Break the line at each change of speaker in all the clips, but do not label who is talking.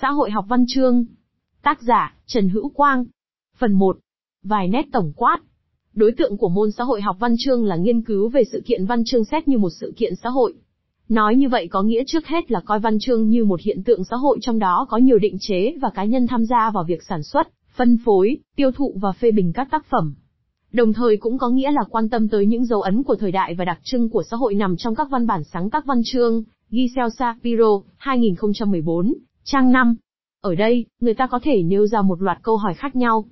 Xã hội học văn chương. Tác giả, Trần Hữu Quang. Phần 1. Vài nét tổng quát. Đối tượng của môn xã hội học văn chương là nghiên cứu về sự kiện văn chương xét như một sự kiện xã hội. Nói như vậy có nghĩa trước hết là coi văn chương như một hiện tượng xã hội trong đó có nhiều định chế và cá nhân tham gia vào việc sản xuất, phân phối, tiêu thụ và phê bình các tác phẩm. Đồng thời cũng có nghĩa là quan tâm tới những dấu ấn của thời đại và đặc trưng của xã hội nằm trong các văn bản sáng tác văn chương, Giselle Shapiro, 2014, trang 5. Ở đây, người ta có thể nêu ra một loạt câu hỏi khác nhau.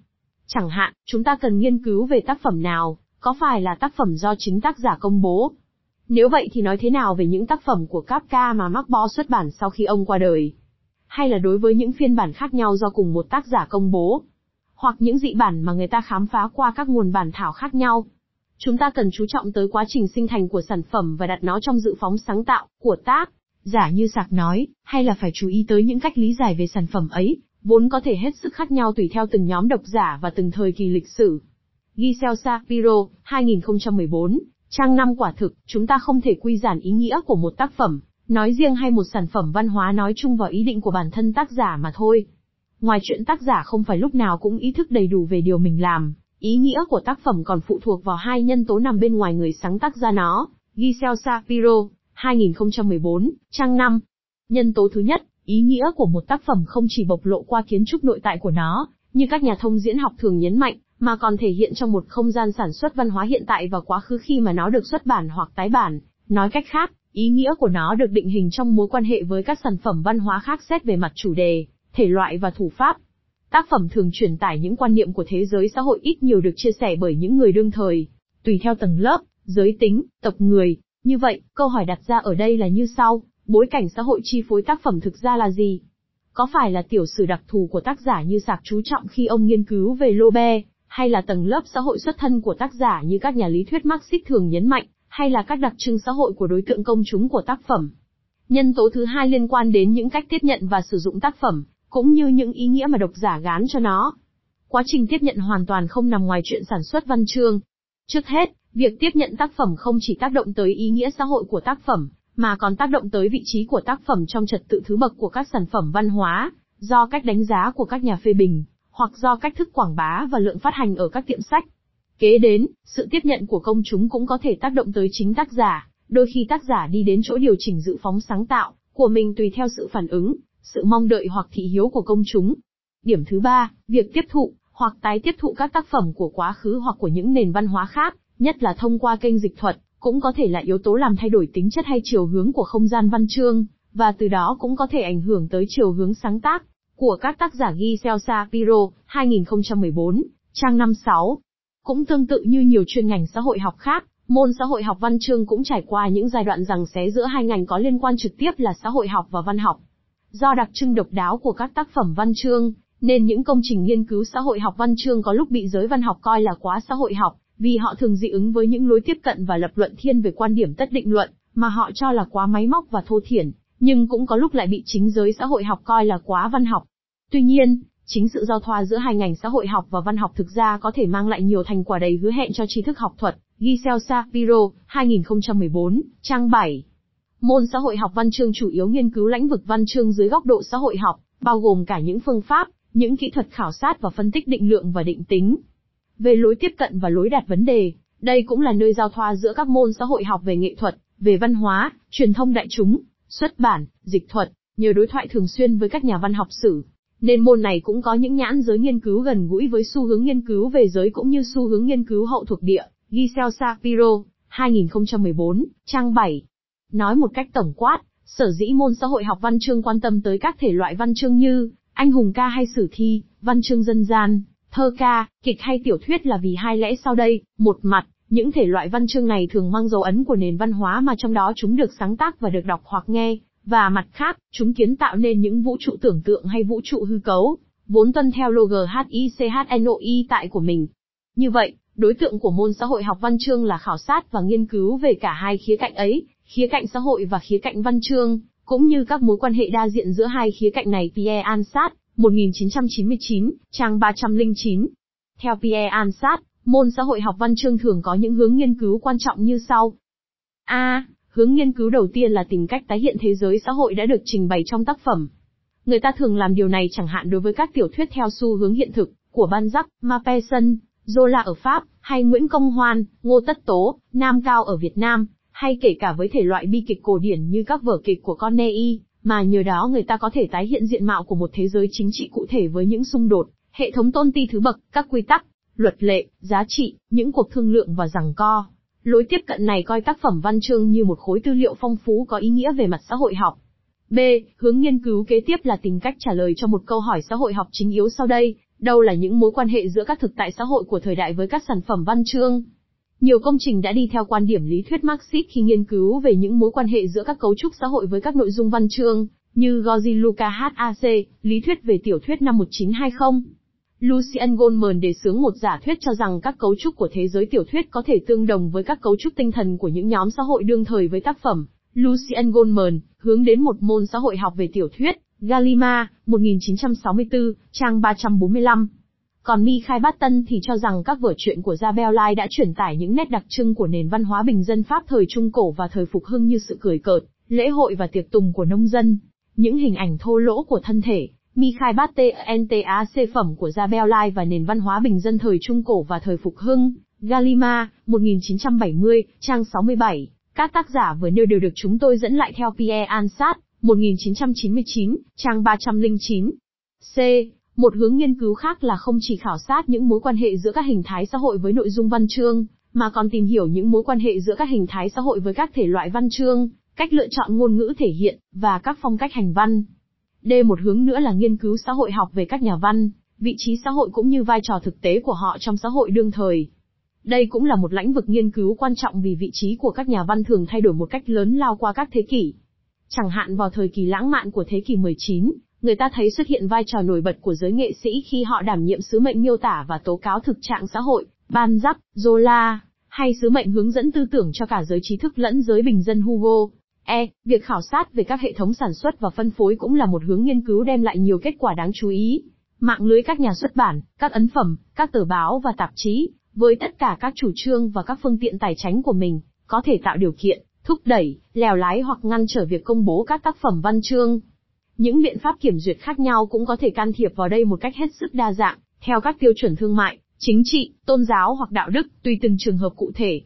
Chẳng hạn, chúng ta cần nghiên cứu về tác phẩm nào, có phải là tác phẩm do chính tác giả công bố? Nếu vậy thì nói thế nào về những tác phẩm của Kafka mà Mark Bo xuất bản sau khi ông qua đời? Hay là đối với những phiên bản khác nhau do cùng một tác giả công bố? Hoặc những dị bản mà người ta khám phá qua các nguồn bản thảo khác nhau? Chúng ta cần chú trọng tới quá trình sinh thành của sản phẩm và đặt nó trong dự phóng sáng tạo của tác giả như sạc nói, hay là phải chú ý tới những cách lý giải về sản phẩm ấy, vốn có thể hết sức khác nhau tùy theo từng nhóm độc giả và từng thời kỳ lịch sử. Giselle Shapiro, 2014, trang năm quả thực, chúng ta không thể quy giản ý nghĩa của một tác phẩm, nói riêng hay một sản phẩm văn hóa nói chung vào ý định của bản thân tác giả mà thôi. Ngoài chuyện tác giả không phải lúc nào cũng ý thức đầy đủ về điều mình làm, ý nghĩa của tác phẩm còn phụ thuộc vào hai nhân tố nằm bên ngoài người sáng tác ra nó. Giselle Shapiro, 2014, trang 5. Nhân tố thứ nhất, ý nghĩa của một tác phẩm không chỉ bộc lộ qua kiến trúc nội tại của nó, như các nhà thông diễn học thường nhấn mạnh, mà còn thể hiện trong một không gian sản xuất văn hóa hiện tại và quá khứ khi mà nó được xuất bản hoặc tái bản. Nói cách khác, ý nghĩa của nó được định hình trong mối quan hệ với các sản phẩm văn hóa khác xét về mặt chủ đề, thể loại và thủ pháp. Tác phẩm thường truyền tải những quan niệm của thế giới xã hội ít nhiều được chia sẻ bởi những người đương thời, tùy theo tầng lớp, giới tính, tộc người, như vậy, câu hỏi đặt ra ở đây là như sau, bối cảnh xã hội chi phối tác phẩm thực ra là gì? Có phải là tiểu sử đặc thù của tác giả như sạc chú trọng khi ông nghiên cứu về Lô hay là tầng lớp xã hội xuất thân của tác giả như các nhà lý thuyết Marxist thường nhấn mạnh, hay là các đặc trưng xã hội của đối tượng công chúng của tác phẩm? Nhân tố thứ hai liên quan đến những cách tiếp nhận và sử dụng tác phẩm, cũng như những ý nghĩa mà độc giả gán cho nó. Quá trình tiếp nhận hoàn toàn không nằm ngoài chuyện sản xuất văn chương. Trước hết, Việc tiếp nhận tác phẩm không chỉ tác động tới ý nghĩa xã hội của tác phẩm, mà còn tác động tới vị trí của tác phẩm trong trật tự thứ bậc của các sản phẩm văn hóa, do cách đánh giá của các nhà phê bình, hoặc do cách thức quảng bá và lượng phát hành ở các tiệm sách. Kế đến, sự tiếp nhận của công chúng cũng có thể tác động tới chính tác giả, đôi khi tác giả đi đến chỗ điều chỉnh dự phóng sáng tạo của mình tùy theo sự phản ứng, sự mong đợi hoặc thị hiếu của công chúng. Điểm thứ ba, việc tiếp thụ hoặc tái tiếp thụ các tác phẩm của quá khứ hoặc của những nền văn hóa khác, nhất là thông qua kênh dịch thuật, cũng có thể là yếu tố làm thay đổi tính chất hay chiều hướng của không gian văn chương, và từ đó cũng có thể ảnh hưởng tới chiều hướng sáng tác của các tác giả Giselle Piro, 2014, trang 56. Cũng tương tự như nhiều chuyên ngành xã hội học khác, môn xã hội học văn chương cũng trải qua những giai đoạn rằng xé giữa hai ngành có liên quan trực tiếp là xã hội học và văn học. Do đặc trưng độc đáo của các tác phẩm văn chương, nên những công trình nghiên cứu xã hội học văn chương có lúc bị giới văn học coi là quá xã hội học, vì họ thường dị ứng với những lối tiếp cận và lập luận thiên về quan điểm tất định luận, mà họ cho là quá máy móc và thô thiển, nhưng cũng có lúc lại bị chính giới xã hội học coi là quá văn học. Tuy nhiên, chính sự giao thoa giữa hai ngành xã hội học và văn học thực ra có thể mang lại nhiều thành quả đầy hứa hẹn cho tri thức học thuật. Giselle Shapiro, 2014, trang 7. Môn xã hội học văn chương chủ yếu nghiên cứu lĩnh vực văn chương dưới góc độ xã hội học, bao gồm cả những phương pháp, những kỹ thuật khảo sát và phân tích định lượng và định tính, về lối tiếp cận và lối đặt vấn đề, đây cũng là nơi giao thoa giữa các môn xã hội học về nghệ thuật, về văn hóa, truyền thông đại chúng, xuất bản, dịch thuật, nhờ đối thoại thường xuyên với các nhà văn học sử. Nên môn này cũng có những nhãn giới nghiên cứu gần gũi với xu hướng nghiên cứu về giới cũng như xu hướng nghiên cứu hậu thuộc địa, Giselle Shapiro, 2014, trang 7. Nói một cách tổng quát, sở dĩ môn xã hội học văn chương quan tâm tới các thể loại văn chương như anh hùng ca hay sử thi, văn chương dân gian, Thơ ca, kịch hay tiểu thuyết là vì hai lẽ sau đây, một mặt, những thể loại văn chương này thường mang dấu ấn của nền văn hóa mà trong đó chúng được sáng tác và được đọc hoặc nghe, và mặt khác, chúng kiến tạo nên những vũ trụ tưởng tượng hay vũ trụ hư cấu, vốn tuân theo log HICHNOI tại của mình. Như vậy, đối tượng của môn xã hội học văn chương là khảo sát và nghiên cứu về cả hai khía cạnh ấy, khía cạnh xã hội và khía cạnh văn chương, cũng như các mối quan hệ đa diện giữa hai khía cạnh này. Pierre Ansat, 1999, trang 309. Theo Pierre Ansat, môn xã hội học văn chương thường có những hướng nghiên cứu quan trọng như sau. A. Hướng nghiên cứu đầu tiên là tìm cách tái hiện thế giới xã hội đã được trình bày trong tác phẩm. Người ta thường làm điều này chẳng hạn đối với các tiểu thuyết theo xu hướng hiện thực, của Ban Giắc, Mappeson, Zola ở Pháp, hay Nguyễn Công Hoan, Ngô Tất Tố, Nam Cao ở Việt Nam, hay kể cả với thể loại bi kịch cổ điển như các vở kịch của Corneille, mà nhờ đó người ta có thể tái hiện diện mạo của một thế giới chính trị cụ thể với những xung đột, hệ thống tôn ti thứ bậc, các quy tắc, luật lệ, giá trị, những cuộc thương lượng và rằng co. Lối tiếp cận này coi tác phẩm văn chương như một khối tư liệu phong phú có ý nghĩa về mặt xã hội học. B. Hướng nghiên cứu kế tiếp là tìm cách trả lời cho một câu hỏi xã hội học chính yếu sau đây, đâu là những mối quan hệ giữa các thực tại xã hội của thời đại với các sản phẩm văn chương. Nhiều công trình đã đi theo quan điểm lý thuyết Marxist khi nghiên cứu về những mối quan hệ giữa các cấu trúc xã hội với các nội dung văn chương, như Gorgi Luca HAC, lý thuyết về tiểu thuyết năm 1920. Lucian Goldman đề xướng một giả thuyết cho rằng các cấu trúc của thế giới tiểu thuyết có thể tương đồng với các cấu trúc tinh thần của những nhóm xã hội đương thời với tác phẩm. Lucian Goldman, hướng đến một môn xã hội học về tiểu thuyết, Galima, 1964, trang 345. Còn Mi Khai Bát Tân thì cho rằng các vở truyện của Zabel đã truyền tải những nét đặc trưng của nền văn hóa bình dân Pháp thời Trung Cổ và thời Phục Hưng như sự cười cợt, lễ hội và tiệc tùng của nông dân, những hình ảnh thô lỗ của thân thể, Mikhail Batte NTAC phẩm của Zabel và nền văn hóa bình dân thời Trung Cổ và thời Phục Hưng, Galima, 1970, trang 67. Các tác giả vừa nêu đều được chúng tôi dẫn lại theo Pierre Ansat, 1999, trang 309. C. Một hướng nghiên cứu khác là không chỉ khảo sát những mối quan hệ giữa các hình thái xã hội với nội dung văn chương, mà còn tìm hiểu những mối quan hệ giữa các hình thái xã hội với các thể loại văn chương, cách lựa chọn ngôn ngữ thể hiện, và các phong cách hành văn. D một hướng nữa là nghiên cứu xã hội học về các nhà văn, vị trí xã hội cũng như vai trò thực tế của họ trong xã hội đương thời. Đây cũng là một lĩnh vực nghiên cứu quan trọng vì vị trí của các nhà văn thường thay đổi một cách lớn lao qua các thế kỷ. Chẳng hạn vào thời kỳ lãng mạn của thế kỷ 19, người ta thấy xuất hiện vai trò nổi bật của giới nghệ sĩ khi họ đảm nhiệm sứ mệnh miêu tả và tố cáo thực trạng xã hội, ban giáp, Zola, hay sứ mệnh hướng dẫn tư tưởng cho cả giới trí thức lẫn giới bình dân Hugo. E. Việc khảo sát về các hệ thống sản xuất và phân phối cũng là một hướng nghiên cứu đem lại nhiều kết quả đáng chú ý. Mạng lưới các nhà xuất bản, các ấn phẩm, các tờ báo và tạp chí, với tất cả các chủ trương và các phương tiện tài chính của mình, có thể tạo điều kiện, thúc đẩy, lèo lái hoặc ngăn trở việc công bố các tác phẩm văn chương. Những biện pháp kiểm duyệt khác nhau cũng có thể can thiệp vào đây một cách hết sức đa dạng, theo các tiêu chuẩn thương mại, chính trị, tôn giáo hoặc đạo đức, tùy từng trường hợp cụ thể.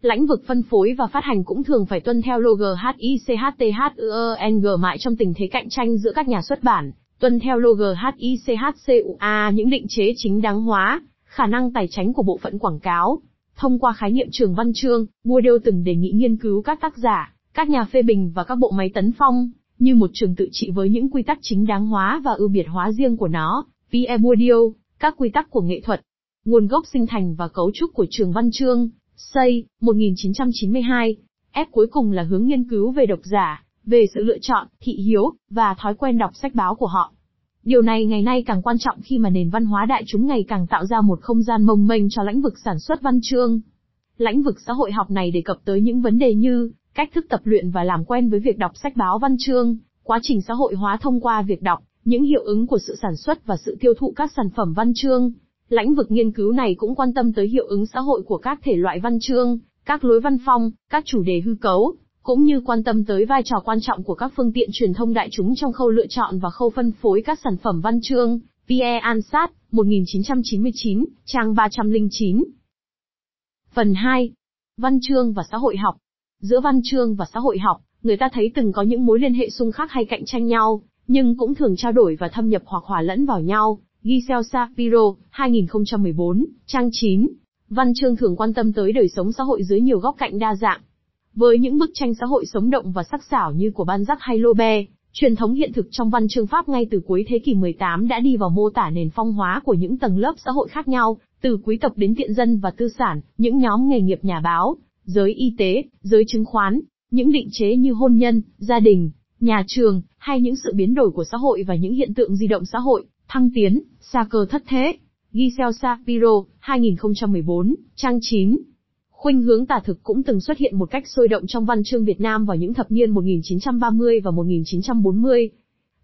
Lãnh vực phân phối và phát hành cũng thường phải tuân theo logo HICHTHUENG mại trong tình thế cạnh tranh giữa các nhà xuất bản, tuân theo logo HICHCUA những định chế chính đáng hóa, khả năng tài chính của bộ phận quảng cáo. Thông qua khái niệm trường văn chương, Bourdieu từng đề nghị nghiên cứu các tác giả, các nhà phê bình và các bộ máy tấn phong, như một trường tự trị với những quy tắc chính đáng hóa và ưu biệt hóa riêng của nó. Pierre Bourdieu, các quy tắc của nghệ thuật, nguồn gốc sinh thành và cấu trúc của trường văn chương, xây, 1992. F cuối cùng là hướng nghiên cứu về độc giả, về sự lựa chọn, thị hiếu, và thói quen đọc sách báo của họ. Điều này ngày nay càng quan trọng khi mà nền văn hóa đại chúng ngày càng tạo ra một không gian mông mênh cho lĩnh vực sản xuất văn chương. Lĩnh vực xã hội học này đề cập tới những vấn đề như cách thức tập luyện và làm quen với việc đọc sách báo văn chương, quá trình xã hội hóa thông qua việc đọc, những hiệu ứng của sự sản xuất và sự tiêu thụ các sản phẩm văn chương, Lãnh vực nghiên cứu này cũng quan tâm tới hiệu ứng xã hội của các thể loại văn chương, các lối văn phong, các chủ đề hư cấu, cũng như quan tâm tới vai trò quan trọng của các phương tiện truyền thông đại chúng trong khâu lựa chọn và khâu phân phối các sản phẩm văn chương. Pierre Ansat, 1999, trang 309. Phần 2. Văn chương và xã hội học. Giữa văn chương và xã hội học, người ta thấy từng có những mối liên hệ xung khắc hay cạnh tranh nhau, nhưng cũng thường trao đổi và thâm nhập hoặc hòa lẫn vào nhau. Giselle Shapiro, 2014, trang 9. Văn chương thường quan tâm tới đời sống xã hội dưới nhiều góc cạnh đa dạng. Với những bức tranh xã hội sống động và sắc sảo như của Ban Giác hay Lobe, truyền thống hiện thực trong văn chương Pháp ngay từ cuối thế kỷ 18 đã đi vào mô tả nền phong hóa của những tầng lớp xã hội khác nhau, từ quý tộc đến tiện dân và tư sản, những nhóm nghề nghiệp nhà báo, giới y tế, giới chứng khoán, những định chế như hôn nhân, gia đình, nhà trường, hay những sự biến đổi của xã hội và những hiện tượng di động xã hội, Thăng tiến, xa cơ thất thế. Giselle Shapiro, 2014, trang 9. Khuynh hướng tả thực cũng từng xuất hiện một cách sôi động trong văn chương Việt Nam vào những thập niên 1930 và 1940.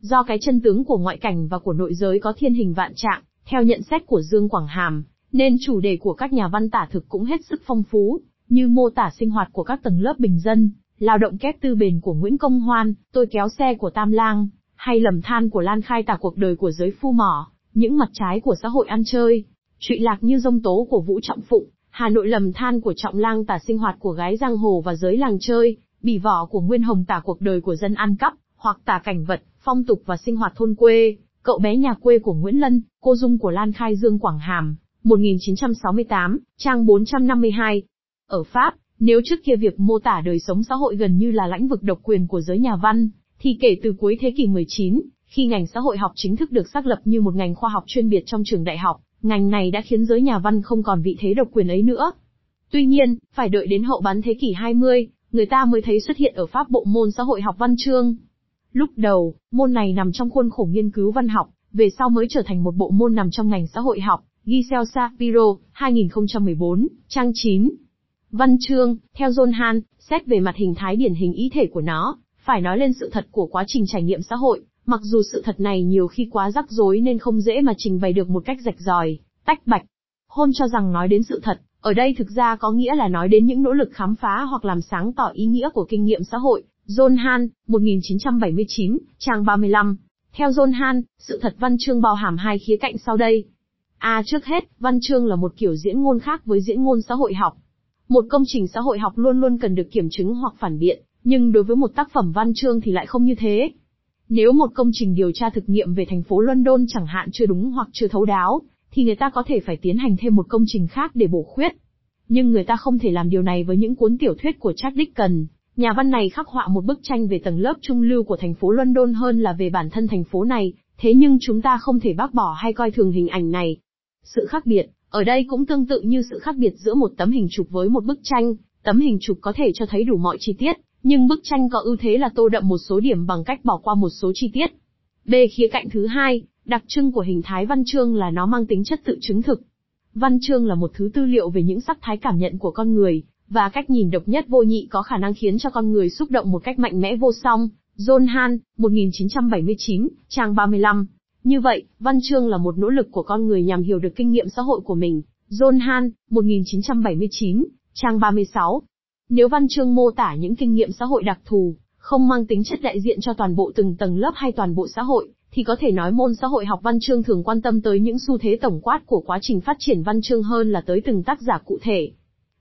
Do cái chân tướng của ngoại cảnh và của nội giới có thiên hình vạn trạng, theo nhận xét của Dương Quảng Hàm, nên chủ đề của các nhà văn tả thực cũng hết sức phong phú, như mô tả sinh hoạt của các tầng lớp bình dân, lao động kép tư bền của Nguyễn Công Hoan, tôi kéo xe của Tam Lang, hay lầm than của Lan khai tả cuộc đời của giới phu mỏ, những mặt trái của xã hội ăn chơi, trụy lạc như dông tố của Vũ Trọng Phụng, Hà Nội lầm than của Trọng Lang tả sinh hoạt của gái giang hồ và giới làng chơi, bỉ vỏ của Nguyên Hồng tả cuộc đời của dân ăn cắp, hoặc tả cảnh vật, phong tục và sinh hoạt thôn quê, cậu bé nhà quê của Nguyễn Lân, cô dung của Lan Khai Dương Quảng Hàm, 1968, trang 452. Ở Pháp, nếu trước kia việc mô tả đời sống xã hội gần như là lãnh vực độc quyền của giới nhà văn, thì kể từ cuối thế kỷ 19, khi ngành xã hội học chính thức được xác lập như một ngành khoa học chuyên biệt trong trường đại học, ngành này đã khiến giới nhà văn không còn vị thế độc quyền ấy nữa. Tuy nhiên, phải đợi đến hậu bán thế kỷ 20, người ta mới thấy xuất hiện ở Pháp bộ môn xã hội học văn chương. Lúc đầu, môn này nằm trong khuôn khổ nghiên cứu văn học, về sau mới trở thành một bộ môn nằm trong ngành xã hội học, Giselle Sapiro, 2014, trang 9. Văn chương, theo John Han xét về mặt hình thái điển hình ý thể của nó, phải nói lên sự thật của quá trình trải nghiệm xã hội, mặc dù sự thật này nhiều khi quá rắc rối nên không dễ mà trình bày được một cách rạch ròi, tách bạch. Hôn cho rằng nói đến sự thật, ở đây thực ra có nghĩa là nói đến những nỗ lực khám phá hoặc làm sáng tỏ ý nghĩa của kinh nghiệm xã hội. John Han 1979, trang 35. Theo John Han sự thật văn chương bao hàm hai khía cạnh sau đây. A trước hết, văn chương là một kiểu diễn ngôn khác với diễn ngôn xã hội học. Một công trình xã hội học luôn luôn cần được kiểm chứng hoặc phản biện, nhưng đối với một tác phẩm văn chương thì lại không như thế. Nếu một công trình điều tra thực nghiệm về thành phố London chẳng hạn chưa đúng hoặc chưa thấu đáo, thì người ta có thể phải tiến hành thêm một công trình khác để bổ khuyết. Nhưng người ta không thể làm điều này với những cuốn tiểu thuyết của Charles Dickens. Nhà văn này khắc họa một bức tranh về tầng lớp trung lưu của thành phố London hơn là về bản thân thành phố này, thế nhưng chúng ta không thể bác bỏ hay coi thường hình ảnh này. Sự khác biệt, ở đây cũng tương tự như sự khác biệt giữa một tấm hình chụp với một bức tranh, tấm hình chụp có thể cho thấy đủ mọi chi tiết, nhưng bức tranh có ưu thế là tô đậm một số điểm bằng cách bỏ qua một số chi tiết. B khía cạnh thứ hai, đặc trưng của hình thái văn chương là nó mang tính chất tự chứng thực. Văn chương là một thứ tư liệu về những sắc thái cảm nhận của con người, và cách nhìn độc nhất vô nhị có khả năng khiến cho con người xúc động một cách mạnh mẽ vô song. John Han, 1979, trang 35. Như vậy, văn chương là một nỗ lực của con người nhằm hiểu được kinh nghiệm xã hội của mình. John Han, 1979, trang 36. Nếu văn chương mô tả những kinh nghiệm xã hội đặc thù, không mang tính chất đại diện cho toàn bộ từng tầng lớp hay toàn bộ xã hội, thì có thể nói môn xã hội học văn chương thường quan tâm tới những xu thế tổng quát của quá trình phát triển văn chương hơn là tới từng tác giả cụ thể.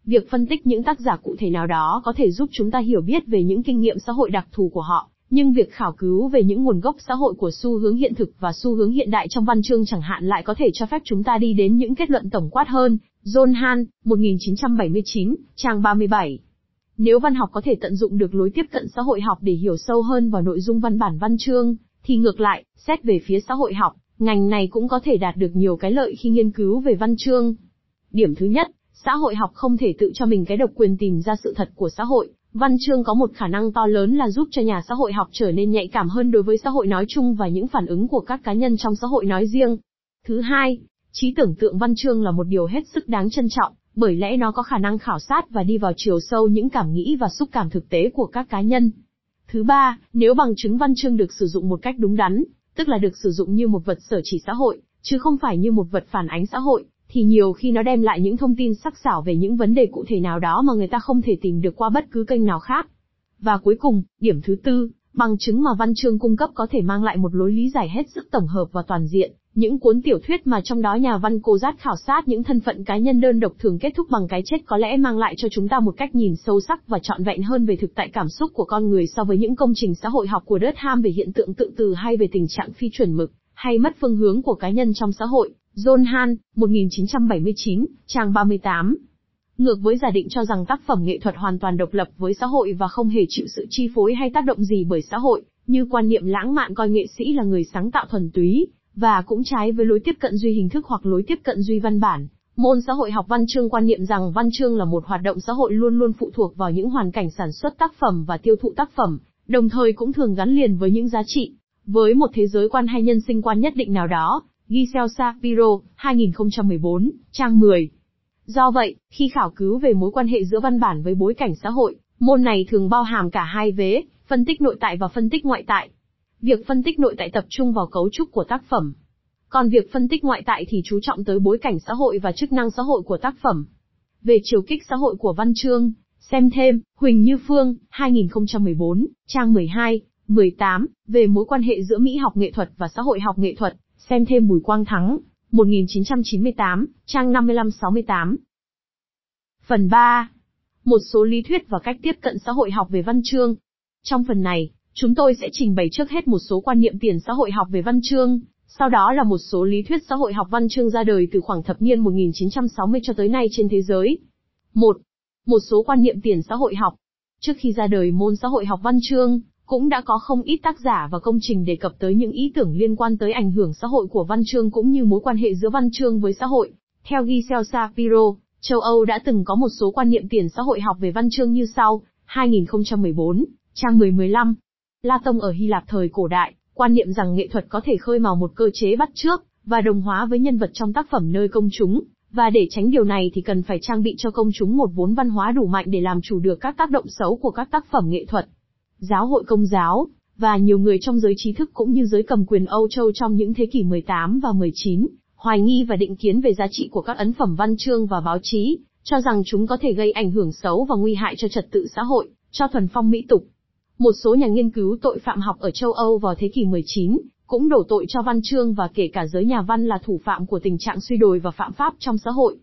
Việc phân tích những tác giả cụ thể nào đó có thể giúp chúng ta hiểu biết về những kinh nghiệm xã hội đặc thù của họ, nhưng việc khảo cứu về những nguồn gốc xã hội của xu hướng hiện thực và xu hướng hiện đại trong văn chương chẳng hạn lại có thể cho phép chúng ta đi đến những kết luận tổng quát hơn. John Han, 1979, trang 37. Nếu văn học có thể tận dụng được lối tiếp cận xã hội học để hiểu sâu hơn vào nội dung văn bản văn chương, thì ngược lại, xét về phía xã hội học, ngành này cũng có thể đạt được nhiều cái lợi khi nghiên cứu về văn chương. Điểm thứ nhất, xã hội học không thể tự cho mình cái độc quyền tìm ra sự thật của xã hội. Văn chương có một khả năng to lớn là giúp cho nhà xã hội học trở nên nhạy cảm hơn đối với xã hội nói chung và những phản ứng của các cá nhân trong xã hội nói riêng. Thứ hai, trí tưởng tượng văn chương là một điều hết sức đáng trân trọng, bởi lẽ nó có khả năng khảo sát và đi vào chiều sâu những cảm nghĩ và xúc cảm thực tế của các cá nhân. Thứ ba, nếu bằng chứng văn chương được sử dụng một cách đúng đắn, tức là được sử dụng như một vật sở chỉ xã hội, chứ không phải như một vật phản ánh xã hội, thì nhiều khi nó đem lại những thông tin sắc sảo về những vấn đề cụ thể nào đó mà người ta không thể tìm được qua bất cứ kênh nào khác. Và cuối cùng, điểm thứ tư, bằng chứng mà văn chương cung cấp có thể mang lại một lối lý giải hết sức tổng hợp và toàn diện, những cuốn tiểu thuyết mà trong đó nhà văn cô giác khảo sát những thân phận cá nhân đơn độc thường kết thúc bằng cái chết có lẽ mang lại cho chúng ta một cách nhìn sâu sắc và trọn vẹn hơn về thực tại cảm xúc của con người so với những công trình xã hội học của Durkheim về hiện tượng tự từ hay về tình trạng phi chuẩn mực, hay mất phương hướng của cá nhân trong xã hội. John Han, 1979, trang 38. Ngược với giả định cho rằng tác phẩm nghệ thuật hoàn toàn độc lập với xã hội và không hề chịu sự chi phối hay tác động gì bởi xã hội, như quan niệm lãng mạn coi nghệ sĩ là người sáng tạo thuần túy, và cũng trái với lối tiếp cận duy hình thức hoặc lối tiếp cận duy văn bản. Môn xã hội học văn chương quan niệm rằng văn chương là một hoạt động xã hội luôn luôn phụ thuộc vào những hoàn cảnh sản xuất tác phẩm và tiêu thụ tác phẩm, đồng thời cũng thường gắn liền với những giá trị, với một thế giới quan hay nhân sinh quan nhất định nào đó. Giselle Shapiro, 2014, trang 10. Do vậy, khi khảo cứu về mối quan hệ giữa văn bản với bối cảnh xã hội, môn này thường bao hàm cả hai vế, phân tích nội tại và phân tích ngoại tại. Việc phân tích nội tại tập trung vào cấu trúc của tác phẩm. Còn việc phân tích ngoại tại thì chú trọng tới bối cảnh xã hội và chức năng xã hội của tác phẩm. Về chiều kích xã hội của văn chương, xem thêm, Huỳnh Như Phương, 2014, trang 12, 18. Về mối quan hệ giữa Mỹ học nghệ thuật và xã hội học nghệ thuật, xem thêm Bùi Quang Thắng, 1998, trang 55-68. Phần 3. Một số lý thuyết và cách tiếp cận xã hội học về văn chương. Trong phần này, chúng tôi sẽ trình bày trước hết một số quan niệm tiền xã hội học về văn chương, sau đó là một số lý thuyết xã hội học văn chương ra đời từ khoảng thập niên 1960 cho tới nay trên thế giới. 1. Một số quan niệm tiền xã hội học. Trước khi ra đời môn xã hội học văn chương, cũng đã có không ít tác giả và công trình đề cập tới những ý tưởng liên quan tới ảnh hưởng xã hội của văn chương cũng như mối quan hệ giữa văn chương với xã hội. Theo Giselle Shapiro, châu Âu đã từng có một số quan niệm tiền xã hội học về văn chương như sau, 2014, trang 10-15. Platon ở Hy Lạp thời cổ đại, quan niệm rằng nghệ thuật có thể khơi mào một cơ chế bắt chước, và đồng hóa với nhân vật trong tác phẩm nơi công chúng, và để tránh điều này thì cần phải trang bị cho công chúng một vốn văn hóa đủ mạnh để làm chủ được các tác động xấu của các tác phẩm nghệ thuật. Giáo hội công giáo, và nhiều người trong giới trí thức cũng như giới cầm quyền Âu Châu trong những thế kỷ 18 và 19, hoài nghi và định kiến về giá trị của các ấn phẩm văn chương và báo chí, cho rằng chúng có thể gây ảnh hưởng xấu và nguy hại cho trật tự xã hội, cho thuần phong mỹ tục. Một số nhà nghiên cứu tội phạm học ở châu Âu vào thế kỷ 19 cũng đổ tội cho văn chương và kể cả giới nhà văn là thủ phạm của tình trạng suy đồi và phạm pháp trong xã hội.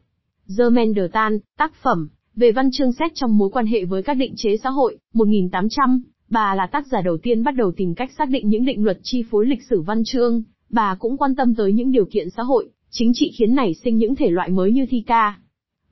Germain de Tan, tác phẩm, về văn chương xét trong mối quan hệ với các định chế xã hội, 1800, bà là tác giả đầu tiên bắt đầu tìm cách xác định những định luật chi phối lịch sử văn chương, bà cũng quan tâm tới những điều kiện xã hội, chính trị khiến nảy sinh những thể loại mới như thi ca.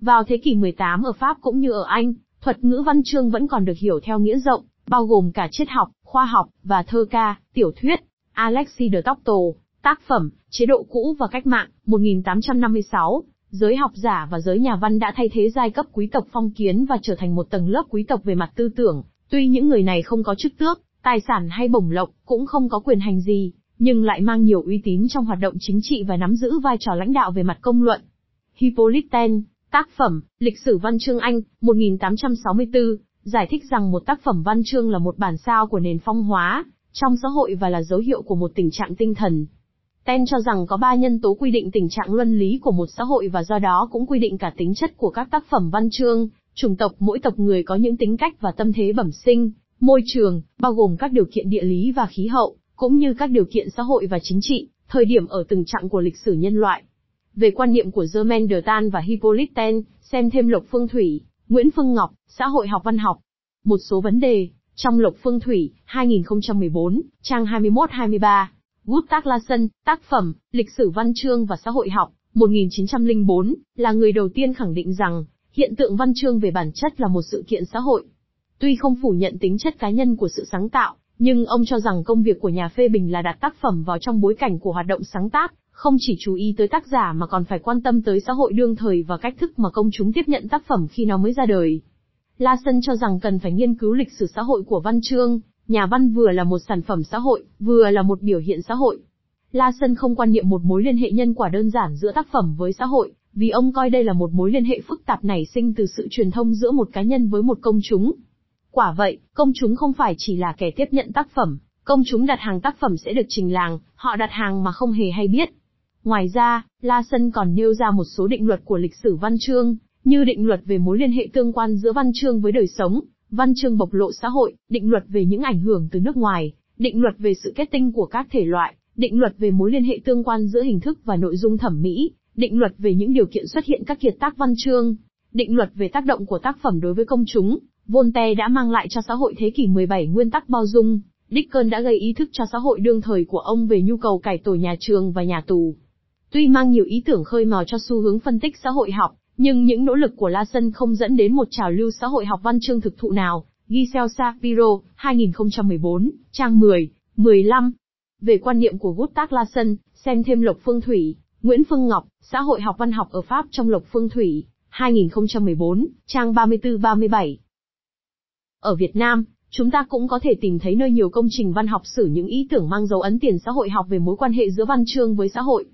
Vào thế kỷ 18 ở Pháp cũng như ở Anh, thuật ngữ văn chương vẫn còn được hiểu theo nghĩa rộng, bao gồm cả triết học, khoa học, và thơ ca, tiểu thuyết. Alexis de Tocqueville, tác phẩm, chế độ cũ và cách mạng, 1856, giới học giả và giới nhà văn đã thay thế giai cấp quý tộc phong kiến và trở thành một tầng lớp quý tộc về mặt tư tưởng, tuy những người này không có chức tước, tài sản hay bổng lộc, cũng không có quyền hành gì, nhưng lại mang nhiều uy tín trong hoạt động chính trị và nắm giữ vai trò lãnh đạo về mặt công luận. Hippolyte tác phẩm, Lịch sử văn chương Anh, 1864, giải thích rằng một tác phẩm văn chương là một bản sao của nền phong hóa, trong xã hội và là dấu hiệu của một tình trạng tinh thần. Ten cho rằng có ba nhân tố quy định tình trạng luân lý của một xã hội và do đó cũng quy định cả tính chất của các tác phẩm văn chương, chủng tộc mỗi tộc người có những tính cách và tâm thế bẩm sinh, môi trường, bao gồm các điều kiện địa lý và khí hậu, cũng như các điều kiện xã hội và chính trị, thời điểm ở từng chặng của lịch sử nhân loại. Về quan niệm của Germain de Tan và Hippolyte Ten, xem thêm Lộc Phương Thủy, Nguyễn Phương Ngọc, Xã hội học văn học. Một số vấn đề, trong Lộc Phương Thủy, 2014, trang 21-23. Gustav Larsen, tác phẩm, Lịch sử văn chương và xã hội học, 1904, là người đầu tiên khẳng định rằng, hiện tượng văn chương về bản chất là một sự kiện xã hội. Tuy không phủ nhận tính chất cá nhân của sự sáng tạo, nhưng ông cho rằng công việc của nhà phê bình là đặt tác phẩm vào trong bối cảnh của hoạt động sáng tác, không chỉ chú ý tới tác giả mà còn phải quan tâm tới xã hội đương thời và cách thức mà công chúng tiếp nhận tác phẩm khi nó mới ra đời. La cho rằng cần phải nghiên cứu lịch sử xã hội của văn chương, nhà văn vừa là một sản phẩm xã hội, vừa là một biểu hiện xã hội. La không quan niệm một mối liên hệ nhân quả đơn giản giữa tác phẩm với xã hội, vì ông coi đây là một mối liên hệ phức tạp nảy sinh từ sự truyền thông giữa một cá nhân với một công chúng. Quả vậy, công chúng không phải chỉ là kẻ tiếp nhận tác phẩm, công chúng đặt hàng tác phẩm sẽ được trình làng, họ đặt hàng mà không hề hay biết. Ngoài ra, La Sân còn nêu ra một số định luật của lịch sử văn chương, như định luật về mối liên hệ tương quan giữa văn chương với đời sống, văn chương bộc lộ xã hội, định luật về những ảnh hưởng từ nước ngoài, định luật về sự kết tinh của các thể loại, định luật về mối liên hệ tương quan giữa hình thức và nội dung thẩm mỹ, định luật về những điều kiện xuất hiện các kiệt tác văn chương, định luật về tác động của tác phẩm đối với công chúng. Voltaire đã mang lại cho xã hội thế kỷ 17 nguyên tắc bao dung, Dickens đã gây ý thức cho xã hội đương thời của ông về nhu cầu cải tổ nhà trường và nhà tù. Tuy mang nhiều ý tưởng khơi mào cho xu hướng phân tích xã hội học, nhưng những nỗ lực của La không dẫn đến một trào lưu xã hội học văn chương thực thụ nào. Giselle Shapiro, 2014, trang 10, 15. Về quan niệm của Gustav La xem thêm Lộc Phương Thủy, Nguyễn Phương Ngọc, Xã hội học văn học ở Pháp trong Lộc Phương Thủy, 2014, trang 34-37. Ở Việt Nam, chúng ta cũng có thể tìm thấy nơi nhiều công trình văn học sử những ý tưởng mang dấu ấn tiền xã hội học về mối quan hệ giữa văn chương với xã hội.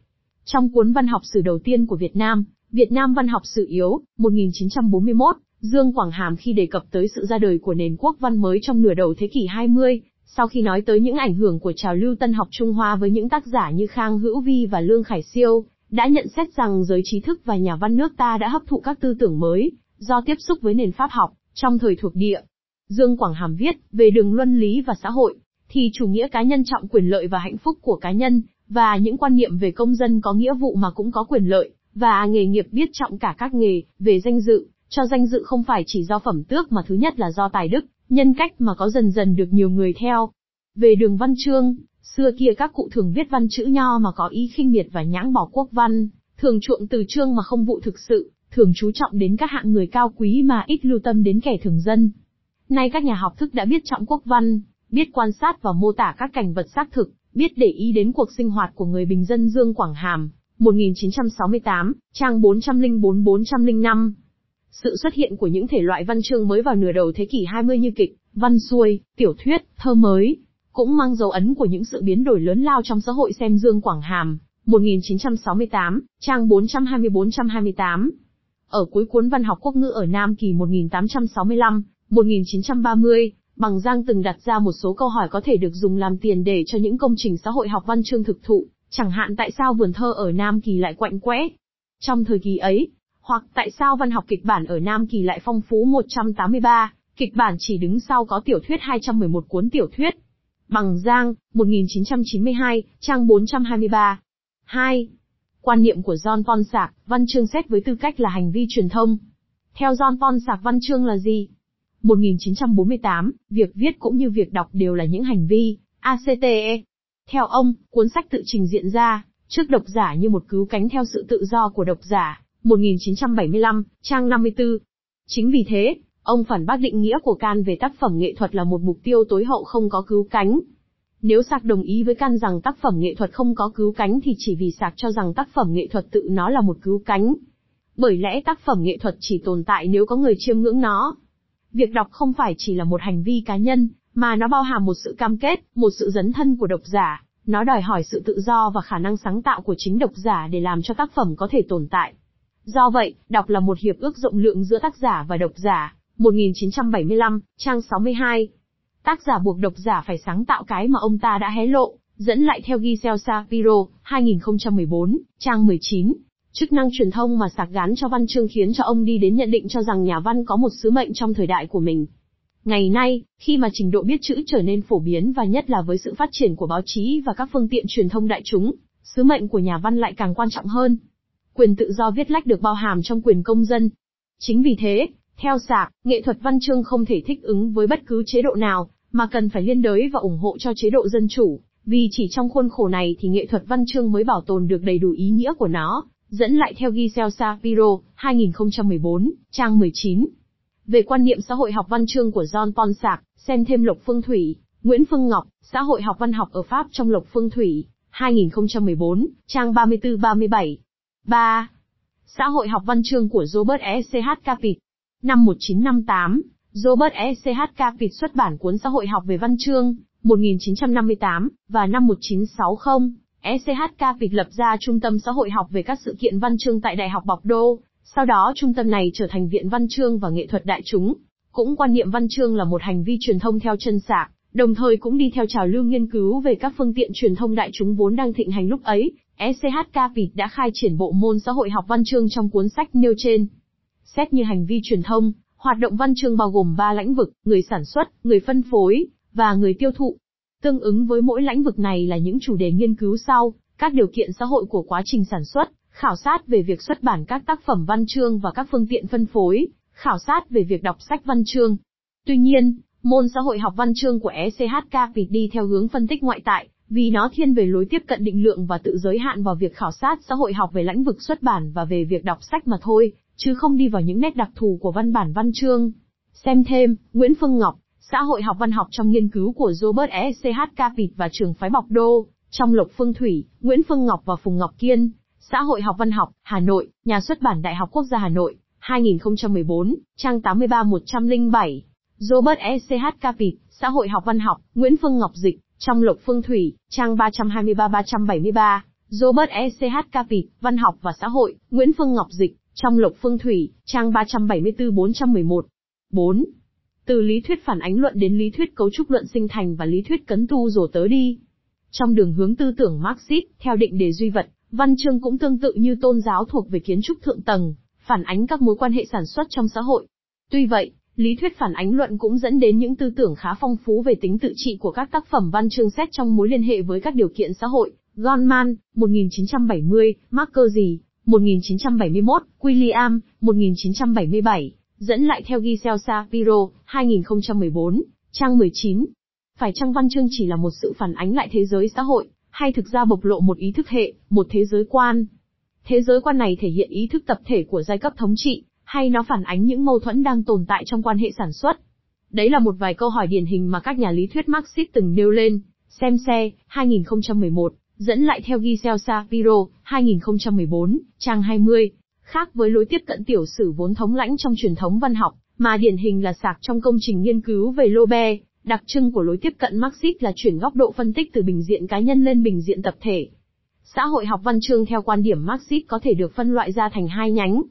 Trong cuốn văn học sử đầu tiên của Việt Nam, Việt Nam văn học sử yếu, 1941, Dương Quảng Hàm khi đề cập tới sự ra đời của nền quốc văn mới trong nửa đầu thế kỷ 20, sau khi nói tới những ảnh hưởng của trào lưu tân học Trung Hoa với những tác giả như Khang Hữu Vi và Lương Khải Siêu, đã nhận xét rằng giới trí thức và nhà văn nước ta đã hấp thụ các tư tưởng mới, do tiếp xúc với nền pháp học, trong thời thuộc địa. Dương Quảng Hàm viết, về đường luân lý và xã hội, thì chủ nghĩa cá nhân trọng quyền lợi và hạnh phúc của cá nhân, và những quan niệm về công dân có nghĩa vụ mà cũng có quyền lợi, và nghề nghiệp biết trọng cả các nghề, về danh dự, cho danh dự không phải chỉ do phẩm tước mà thứ nhất là do tài đức, nhân cách mà có dần dần được nhiều người theo. Về đường văn chương, xưa kia các cụ thường viết văn chữ nho mà có ý khinh miệt và nhãng bỏ quốc văn, thường chuộng từ chương mà không vụ thực sự, thường chú trọng đến các hạng người cao quý mà ít lưu tâm đến kẻ thường dân. Nay các nhà học thức đã biết trọng quốc văn, biết quan sát và mô tả các cảnh vật xác thực, biết để ý đến cuộc sinh hoạt của người bình dân Dương Quảng Hàm, 1968, trang 404-405. Sự xuất hiện của những thể loại văn chương mới vào nửa đầu thế kỷ 20 như kịch, văn xuôi, tiểu thuyết, thơ mới, cũng mang dấu ấn của những sự biến đổi lớn lao trong xã hội xem Dương Quảng Hàm, 1968, trang 420-428. Ở cuối cuốn văn học quốc ngữ ở Nam Kỳ 1865, 1930, Bằng Giang từng đặt ra một số câu hỏi có thể được dùng làm tiền đề cho những công trình xã hội học văn chương thực thụ, chẳng hạn tại sao vườn thơ ở Nam Kỳ lại quạnh quẽ trong thời kỳ ấy, hoặc tại sao văn học kịch bản ở Nam Kỳ lại phong phú 183, kịch bản chỉ đứng sau có tiểu thuyết 211 cuốn tiểu thuyết. Bằng Giang, 1992, trang 423. 2. Quan niệm của John Ponsạc, văn chương xét với tư cách là hành vi truyền thông. Theo John Ponsạc văn chương là gì? 1948, việc viết cũng như việc đọc đều là những hành vi, ACTE. Theo ông, cuốn sách tự trình diện ra, trước độc giả như một cứu cánh theo sự tự do của độc giả. 1975, trang 54. Chính vì thế, ông phản bác định nghĩa của Can về tác phẩm nghệ thuật là một mục tiêu tối hậu không có cứu cánh. Nếu Sạc đồng ý với Can rằng tác phẩm nghệ thuật không có cứu cánh thì chỉ vì Sạc cho rằng tác phẩm nghệ thuật tự nó là một cứu cánh. Bởi lẽ tác phẩm nghệ thuật chỉ tồn tại nếu có người chiêm ngưỡng nó. Việc đọc không phải chỉ là một hành vi cá nhân, mà nó bao hàm một sự cam kết, một sự dấn thân của độc giả, nó đòi hỏi sự tự do và khả năng sáng tạo của chính độc giả để làm cho tác phẩm có thể tồn tại. Do vậy, đọc là một hiệp ước rộng lượng giữa tác giả và độc giả. 1975, trang 62. Tác giả buộc độc giả phải sáng tạo cái mà ông ta đã hé lộ, dẫn lại theo Giselle Shapiro, 2014, trang 19. Chức năng truyền thông mà sạc gán cho văn chương khiến cho ông đi đến nhận định cho rằng nhà văn có một sứ mệnh trong thời đại của mình. Ngày nay, khi mà trình độ biết chữ trở nên phổ biến và nhất là với sự phát triển của báo chí và các phương tiện truyền thông đại chúng, sứ mệnh của nhà văn lại càng quan trọng hơn. Quyền tự do viết lách được bao hàm trong quyền công dân. Chính vì thế, theo sạc, nghệ thuật văn chương không thể thích ứng với bất cứ chế độ nào, mà cần phải liên đới và ủng hộ cho chế độ dân chủ, vì chỉ trong khuôn khổ này thì nghệ thuật văn chương mới bảo tồn được đầy đủ ý nghĩa của nó, Dẫn lại theo Giselle Shapiro, 2014, trang 19. Về quan niệm xã hội học văn chương của John Ponsard, xem thêm Lộc Phương Thủy, Nguyễn Phương Ngọc, Xã hội học văn học ở Pháp trong Lộc Phương Thủy, 2014, trang 34-37. 3. Xã hội học văn chương của Robert E. C. H. Capit. Năm 1958, Robert E. C. H. Capit xuất bản cuốn Xã hội học về văn chương, 1958, và năm 1960, ECHK Capit lập ra Trung tâm Xã hội học về các sự kiện văn chương tại Đại học Bọc Đô, sau đó trung tâm này trở thành Viện Văn chương và Nghệ thuật Đại chúng. Cũng quan niệm văn chương là một hành vi truyền thông theo chân sạc, đồng thời cũng đi theo trào lưu nghiên cứu về các phương tiện truyền thông đại chúng vốn đang thịnh hành lúc ấy. ECHK Vịt đã khai triển bộ môn xã hội học văn chương trong cuốn sách nêu trên. Xét như hành vi truyền thông, hoạt động văn chương bao gồm 3 lĩnh vực, người sản xuất, người phân phối, và người tiêu thụ. Tương ứng với mỗi lĩnh vực này là những chủ đề nghiên cứu sau, các điều kiện xã hội của quá trình sản xuất, khảo sát về việc xuất bản các tác phẩm văn chương và các phương tiện phân phối, khảo sát về việc đọc sách văn chương. Tuy nhiên, môn xã hội học văn chương của ECHK vì đi theo hướng phân tích ngoại tại, vì nó thiên về lối tiếp cận định lượng và tự giới hạn vào việc khảo sát xã hội học về lĩnh vực xuất bản và về việc đọc sách mà thôi, chứ không đi vào những nét đặc thù của văn bản văn chương. Xem thêm, Nguyễn Phương Ngọc, Xã hội học văn học trong nghiên cứu của Robert E. C. H. Capit và trường phái Bọc Đô, trong Lộc Phương Thủy, Nguyễn Phương Ngọc và Phùng Ngọc Kiên, Xã hội học văn học, Hà Nội, Nhà xuất bản Đại học Quốc gia Hà Nội, 2014, trang 83-107. Robert E. C. H. Capit, Xã hội học văn học, Nguyễn Phương Ngọc Dịch, trong lục Phương Thủy, trang 323-373. Robert E. C. H. Capit, Văn học và xã hội, Nguyễn Phương Ngọc Dịch, trong lục Phương Thủy, trang 374-411. 4. Từ lý thuyết phản ánh luận đến lý thuyết cấu trúc luận sinh thành và lý thuyết cấn tu rổ tớ đi. Trong đường hướng tư tưởng Marxist, theo định đề duy vật, văn chương cũng tương tự như tôn giáo thuộc về kiến trúc thượng tầng, phản ánh các mối quan hệ sản xuất trong xã hội. Tuy vậy, Lý thuyết phản ánh luận cũng dẫn đến những tư tưởng khá phong phú về tính tự trị của các tác phẩm văn chương xét trong mối liên hệ với các điều kiện xã hội. Goldman, 1970, McCarthy, 1971, William, 1977, dẫn lại theo Giselle Shapiro, 2014, trang 19. Phải chăng văn chương chỉ là một sự phản ánh lại thế giới xã hội, hay thực ra bộc lộ một ý thức hệ, một thế giới quan? Thế giới quan này thể hiện ý thức tập thể của giai cấp thống trị, hay nó phản ánh những mâu thuẫn đang tồn tại trong quan hệ sản xuất? Đấy là một vài câu hỏi điển hình mà các nhà lý thuyết Marxist từng nêu lên. Xem xe, 2011, dẫn lại theo Giselle Shapiro, 2014, trang 20. Khác với lối tiếp cận tiểu sử vốn thống lãnh trong truyền thống văn học, mà điển hình là sạc trong công trình nghiên cứu về Lobe, đặc trưng của lối tiếp cận Marxist là chuyển góc độ phân tích từ bình diện cá nhân lên bình diện tập thể. Xã hội học văn chương theo quan điểm Marxist có thể được phân loại ra thành hai nhánh.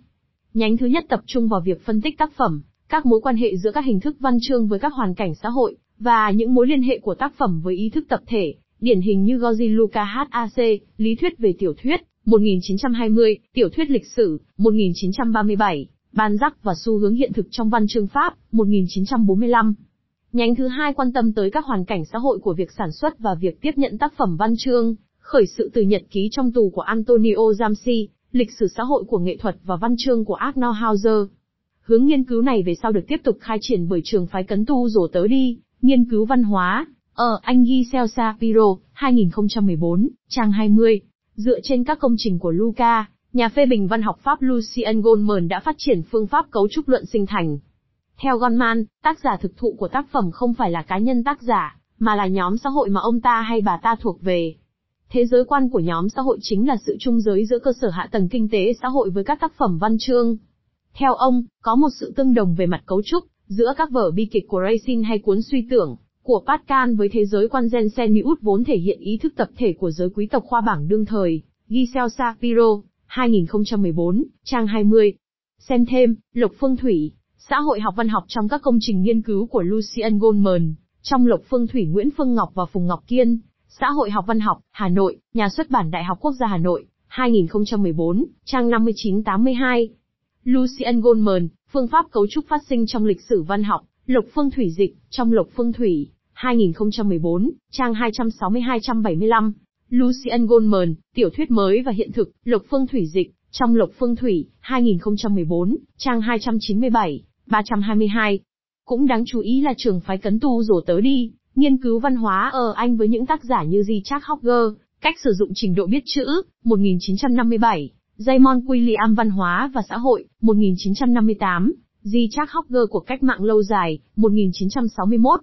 Nhánh thứ nhất tập trung vào việc phân tích tác phẩm, các mối quan hệ giữa các hình thức văn chương với các hoàn cảnh xã hội, và những mối liên hệ của tác phẩm với ý thức tập thể, điển hình như Gorgi Luca HAC, Lý thuyết về tiểu thuyết, 1920, Tiểu thuyết lịch sử, 1937, Ban giác và xu hướng hiện thực trong văn chương Pháp, 1945. Nhánh thứ hai quan tâm tới các hoàn cảnh xã hội của việc sản xuất và việc tiếp nhận tác phẩm văn chương, khởi sự từ nhật ký trong tù của Antonio Gramsci lịch sử xã hội của nghệ thuật và văn chương của Arnold Hauser. Hướng nghiên cứu này về sau được tiếp tục khai triển bởi trường phái cấn tu rổ tớ đi, nghiên cứu văn hóa, ở anh Giselle Piro, 2014, trang 20. Dựa trên các công trình của Luca, nhà phê bình văn học Pháp Lucien Goldman đã phát triển phương pháp cấu trúc luận sinh thành. Theo Goldman, tác giả thực thụ của tác phẩm không phải là cá nhân tác giả, mà là nhóm xã hội mà ông ta hay bà ta thuộc về. Thế giới quan của nhóm xã hội chính là sự chung giới giữa cơ sở hạ tầng kinh tế xã hội với các tác phẩm văn chương. Theo ông, có một sự tương đồng về mặt cấu trúc, giữa các vở bi kịch của Racine hay cuốn suy tưởng, của Pascal với thế giới quan Gensenius vốn thể hiện ý thức tập thể của giới quý tộc khoa bảng đương thời, Giselle Shapiro, 2014, trang 20. Xem thêm, Lộc Phương Thủy, xã hội học văn học trong các công trình nghiên cứu của Lucian Goldman, trong Lộc Phương Thủy Nguyễn Phương Ngọc và Phùng Ngọc Kiên, xã hội học văn học, Hà Nội, nhà xuất bản Đại học Quốc gia Hà Nội, 2014, trang 5982. Lucian Goldman, phương pháp cấu trúc phát sinh trong lịch sử văn học, Lục Phương Thủy dịch, trong Lục Phương Thủy, 2014, trang 262-275. Lucian Goldman, tiểu thuyết mới và hiện thực, Lục Phương Thủy dịch, trong Lục Phương Thủy, 2014, trang 297, 322. Cũng đáng chú ý là trường phái cấn tu rồ tớ đi, nghiên cứu văn hóa ở Anh với những tác giả như G. Charles Hogger, cách sử dụng trình độ biết chữ, 1957, Raymond William Văn hóa và xã hội, 1958, G. Charles Hogger của cách mạng lâu dài, 1961.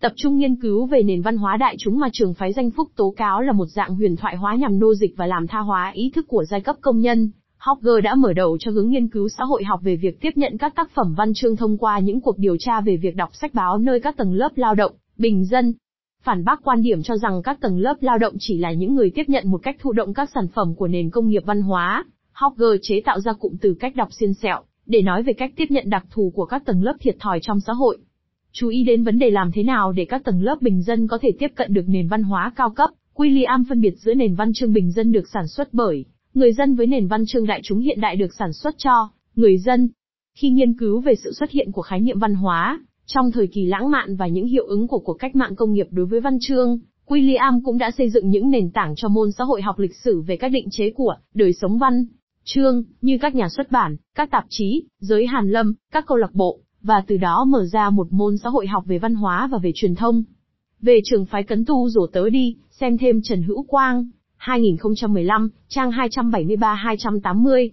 Tập trung nghiên cứu về nền văn hóa đại chúng mà trường phái danh phúc tố cáo là một dạng huyền thoại hóa nhằm nô dịch và làm tha hóa ý thức của giai cấp công nhân. Hogger đã mở đầu cho hướng nghiên cứu xã hội học về việc tiếp nhận các tác phẩm văn chương thông qua những cuộc điều tra về việc đọc sách báo nơi các tầng lớp lao động, bình dân. Phản bác quan điểm cho rằng các tầng lớp lao động chỉ là những người tiếp nhận một cách thụ động các sản phẩm của nền công nghiệp văn hóa. Hogger chế tạo ra cụm từ cách đọc xiên sẹo, để nói về cách tiếp nhận đặc thù của các tầng lớp thiệt thòi trong xã hội. Chú ý đến vấn đề làm thế nào để các tầng lớp bình dân có thể tiếp cận được nền văn hóa cao cấp, William phân biệt giữa nền văn chương bình dân được sản xuất bởi người dân với nền văn chương đại chúng hiện đại được sản xuất cho người dân. Khi nghiên cứu về sự xuất hiện của khái niệm văn hóa, trong thời kỳ lãng mạn và những hiệu ứng của cuộc cách mạng công nghiệp đối với văn chương, William cũng đã xây dựng những nền tảng cho môn xã hội học lịch sử về các định chế của đời sống văn chương, như các nhà xuất bản, các tạp chí, giới hàn lâm, các câu lạc bộ, và từ đó mở ra một môn xã hội học về văn hóa và về truyền thông. Về trường phái cấn tu rủ tớ đi, xem thêm Trần Hữu Quang, 2015, trang 273-280.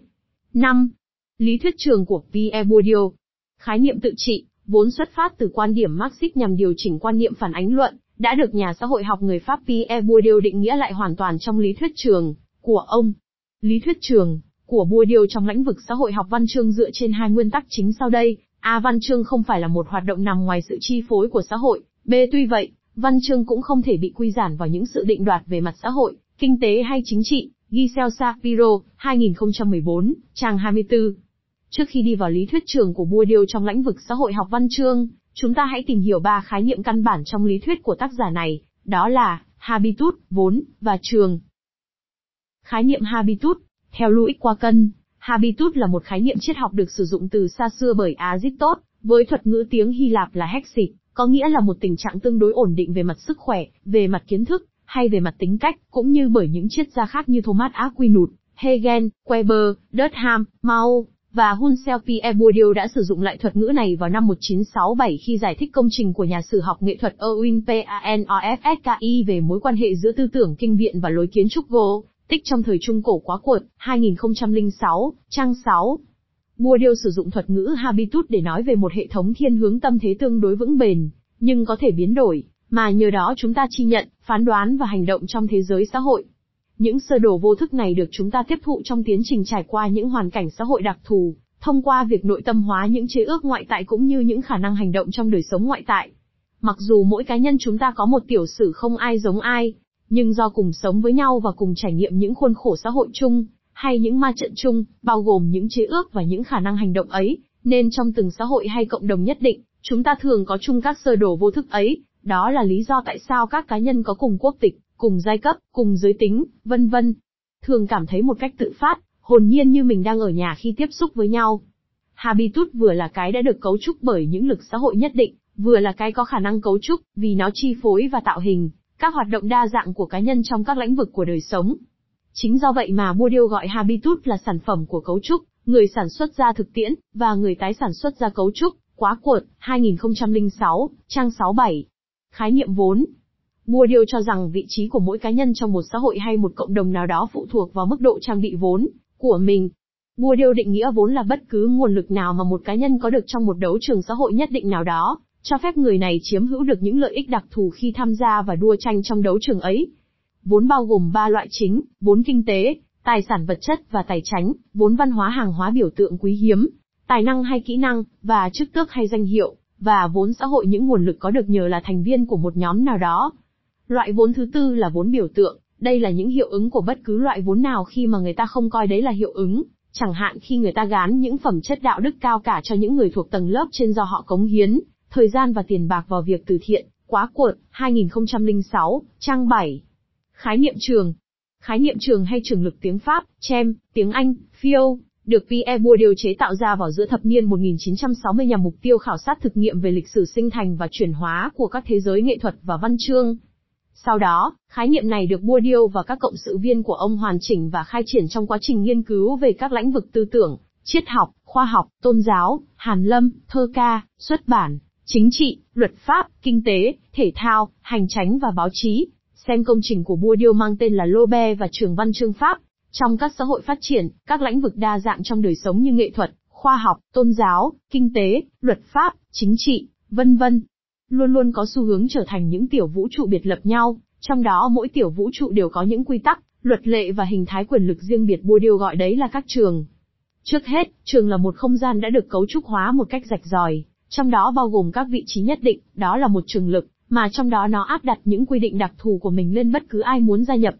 5. Lý thuyết trường của Pierre Bourdieu. Khái niệm tự trị, vốn xuất phát từ quan điểm Marxist nhằm điều chỉnh quan niệm phản ánh luận, đã được nhà xã hội học người Pháp Pierre Bourdieu định nghĩa lại hoàn toàn trong lý thuyết trường của ông. Lý thuyết trường của Bourdieu trong lĩnh vực xã hội học văn chương dựa trên hai nguyên tắc chính sau đây. A. Văn chương không phải là một hoạt động nằm ngoài sự chi phối của xã hội. B. Tuy vậy, văn chương cũng không thể bị quy giản vào những sự định đoạt về mặt xã hội, kinh tế hay chính trị. Giselle Shapiro, 2014, trang 24. Trước khi đi vào lý thuyết trường của Bourdieu trong lĩnh vực xã hội học văn chương, chúng ta hãy tìm hiểu ba khái niệm căn bản trong lý thuyết của tác giả này, đó là habitus, vốn, và trường. Khái niệm habitus, theo Louis Qua Cân, habitus là một khái niệm triết học được sử dụng từ xa xưa bởi Aristotle, Với thuật ngữ tiếng Hy Lạp là hexit, có nghĩa là một tình trạng tương đối ổn định về mặt sức khỏe, về mặt kiến thức, hay về mặt tính cách, cũng như bởi những triết gia khác như Thomas Aquinas, Hegel, Weber, Durkheim, Mao, và Hunsel Pierre Bourdieu đã sử dụng lại thuật ngữ này vào năm 1967 khi giải thích công trình của nhà sử học nghệ thuật Erwin Panofsky về mối quan hệ giữa tư tưởng kinh viện và lối kiến trúc gỗ, tích trong thời Trung Cổ quá cuột, 2006, trang 6. Bourdieu sử dụng thuật ngữ habitus để nói về một hệ thống thiên hướng tâm thế tương đối vững bền, nhưng có thể biến đổi, mà nhờ đó chúng ta chi nhận, phán đoán và hành động trong thế giới xã hội. Những sơ đồ vô thức này được chúng ta tiếp thụ trong tiến trình trải qua những hoàn cảnh xã hội đặc thù, thông qua việc nội tâm hóa những chế ước ngoại tại cũng như những khả năng hành động trong đời sống ngoại tại. Mặc dù mỗi cá nhân chúng ta có một tiểu sử không ai giống ai, nhưng do cùng sống với nhau và cùng trải nghiệm những khuôn khổ xã hội chung, hay những ma trận chung, bao gồm những chế ước và những khả năng hành động ấy, nên trong từng xã hội hay cộng đồng nhất định, chúng ta thường có chung các sơ đồ vô thức ấy, đó là lý do tại sao các cá nhân có cùng quốc tịch, cùng giai cấp, cùng giới tính, vân vân. Thường cảm thấy một cách tự phát, hồn nhiên như mình đang ở nhà khi tiếp xúc với nhau. Habitus vừa là cái đã được cấu trúc bởi những lực xã hội nhất định, vừa là cái có khả năng cấu trúc, vì nó chi phối và tạo hình, các hoạt động đa dạng của cá nhân trong các lĩnh vực của đời sống. Chính do vậy mà Bourdieu gọi habitus là sản phẩm của cấu trúc, người sản xuất ra thực tiễn, và người tái sản xuất ra cấu trúc, quá cuột, 2006, trang 67. Khái niệm vốn Bourdieu cho rằng vị trí của mỗi cá nhân trong một xã hội hay một cộng đồng nào đó phụ thuộc vào mức độ trang bị vốn của mình. Bourdieu định nghĩa vốn là bất cứ nguồn lực nào mà một cá nhân có được trong một đấu trường xã hội nhất định nào đó, cho phép người này chiếm hữu được những lợi ích đặc thù khi tham gia và đua tranh trong đấu trường ấy. Vốn bao gồm ba loại chính, vốn kinh tế, tài sản vật chất và tài chính, vốn văn hóa hàng hóa biểu tượng quý hiếm, tài năng hay kỹ năng, và chức tước hay danh hiệu, và vốn xã hội những nguồn lực có được nhờ là thành viên của một nhóm nào đó. Loại vốn thứ tư là vốn biểu tượng, đây là những hiệu ứng của bất cứ loại vốn nào khi mà người ta không coi đấy là hiệu ứng, chẳng hạn khi người ta gán những phẩm chất đạo đức cao cả cho những người thuộc tầng lớp trên do họ cống hiến, thời gian và tiền bạc vào việc từ thiện, quá cuột, 2006, trang 7. Khái niệm trường. Khái niệm trường hay trường lực tiếng Pháp, chem, tiếng Anh, phiêu, được Pierre Bourdieu chế tạo ra vào giữa thập niên 1960 nhằm mục tiêu khảo sát thực nghiệm về lịch sử sinh thành và chuyển hóa của các thế giới nghệ thuật và văn chương. Sau đó, khái niệm này được Bourdieu và các cộng sự viên của ông hoàn chỉnh và khai triển trong quá trình nghiên cứu về các lĩnh vực tư tưởng, triết học, khoa học, tôn giáo, hàn lâm, thơ ca, xuất bản, chính trị, luật pháp, kinh tế, thể thao, hành tránh và báo chí. Xem công trình của Bourdieu mang tên là Lobe và Trường Văn Chương Pháp. Trong các xã hội phát triển, các lĩnh vực đa dạng trong đời sống như nghệ thuật, khoa học, tôn giáo, kinh tế, luật pháp, chính trị, vân vân, luôn luôn có xu hướng trở thành những tiểu vũ trụ biệt lập nhau, trong đó mỗi tiểu vũ trụ đều có những quy tắc, luật lệ và hình thái quyền lực riêng biệt Bourdieu gọi đấy là các trường. Trước hết, trường là một không gian đã được cấu trúc hóa một cách rạch ròi, trong đó bao gồm các vị trí nhất định, đó là một trường lực, mà trong đó nó áp đặt những quy định đặc thù của mình lên bất cứ ai muốn gia nhập.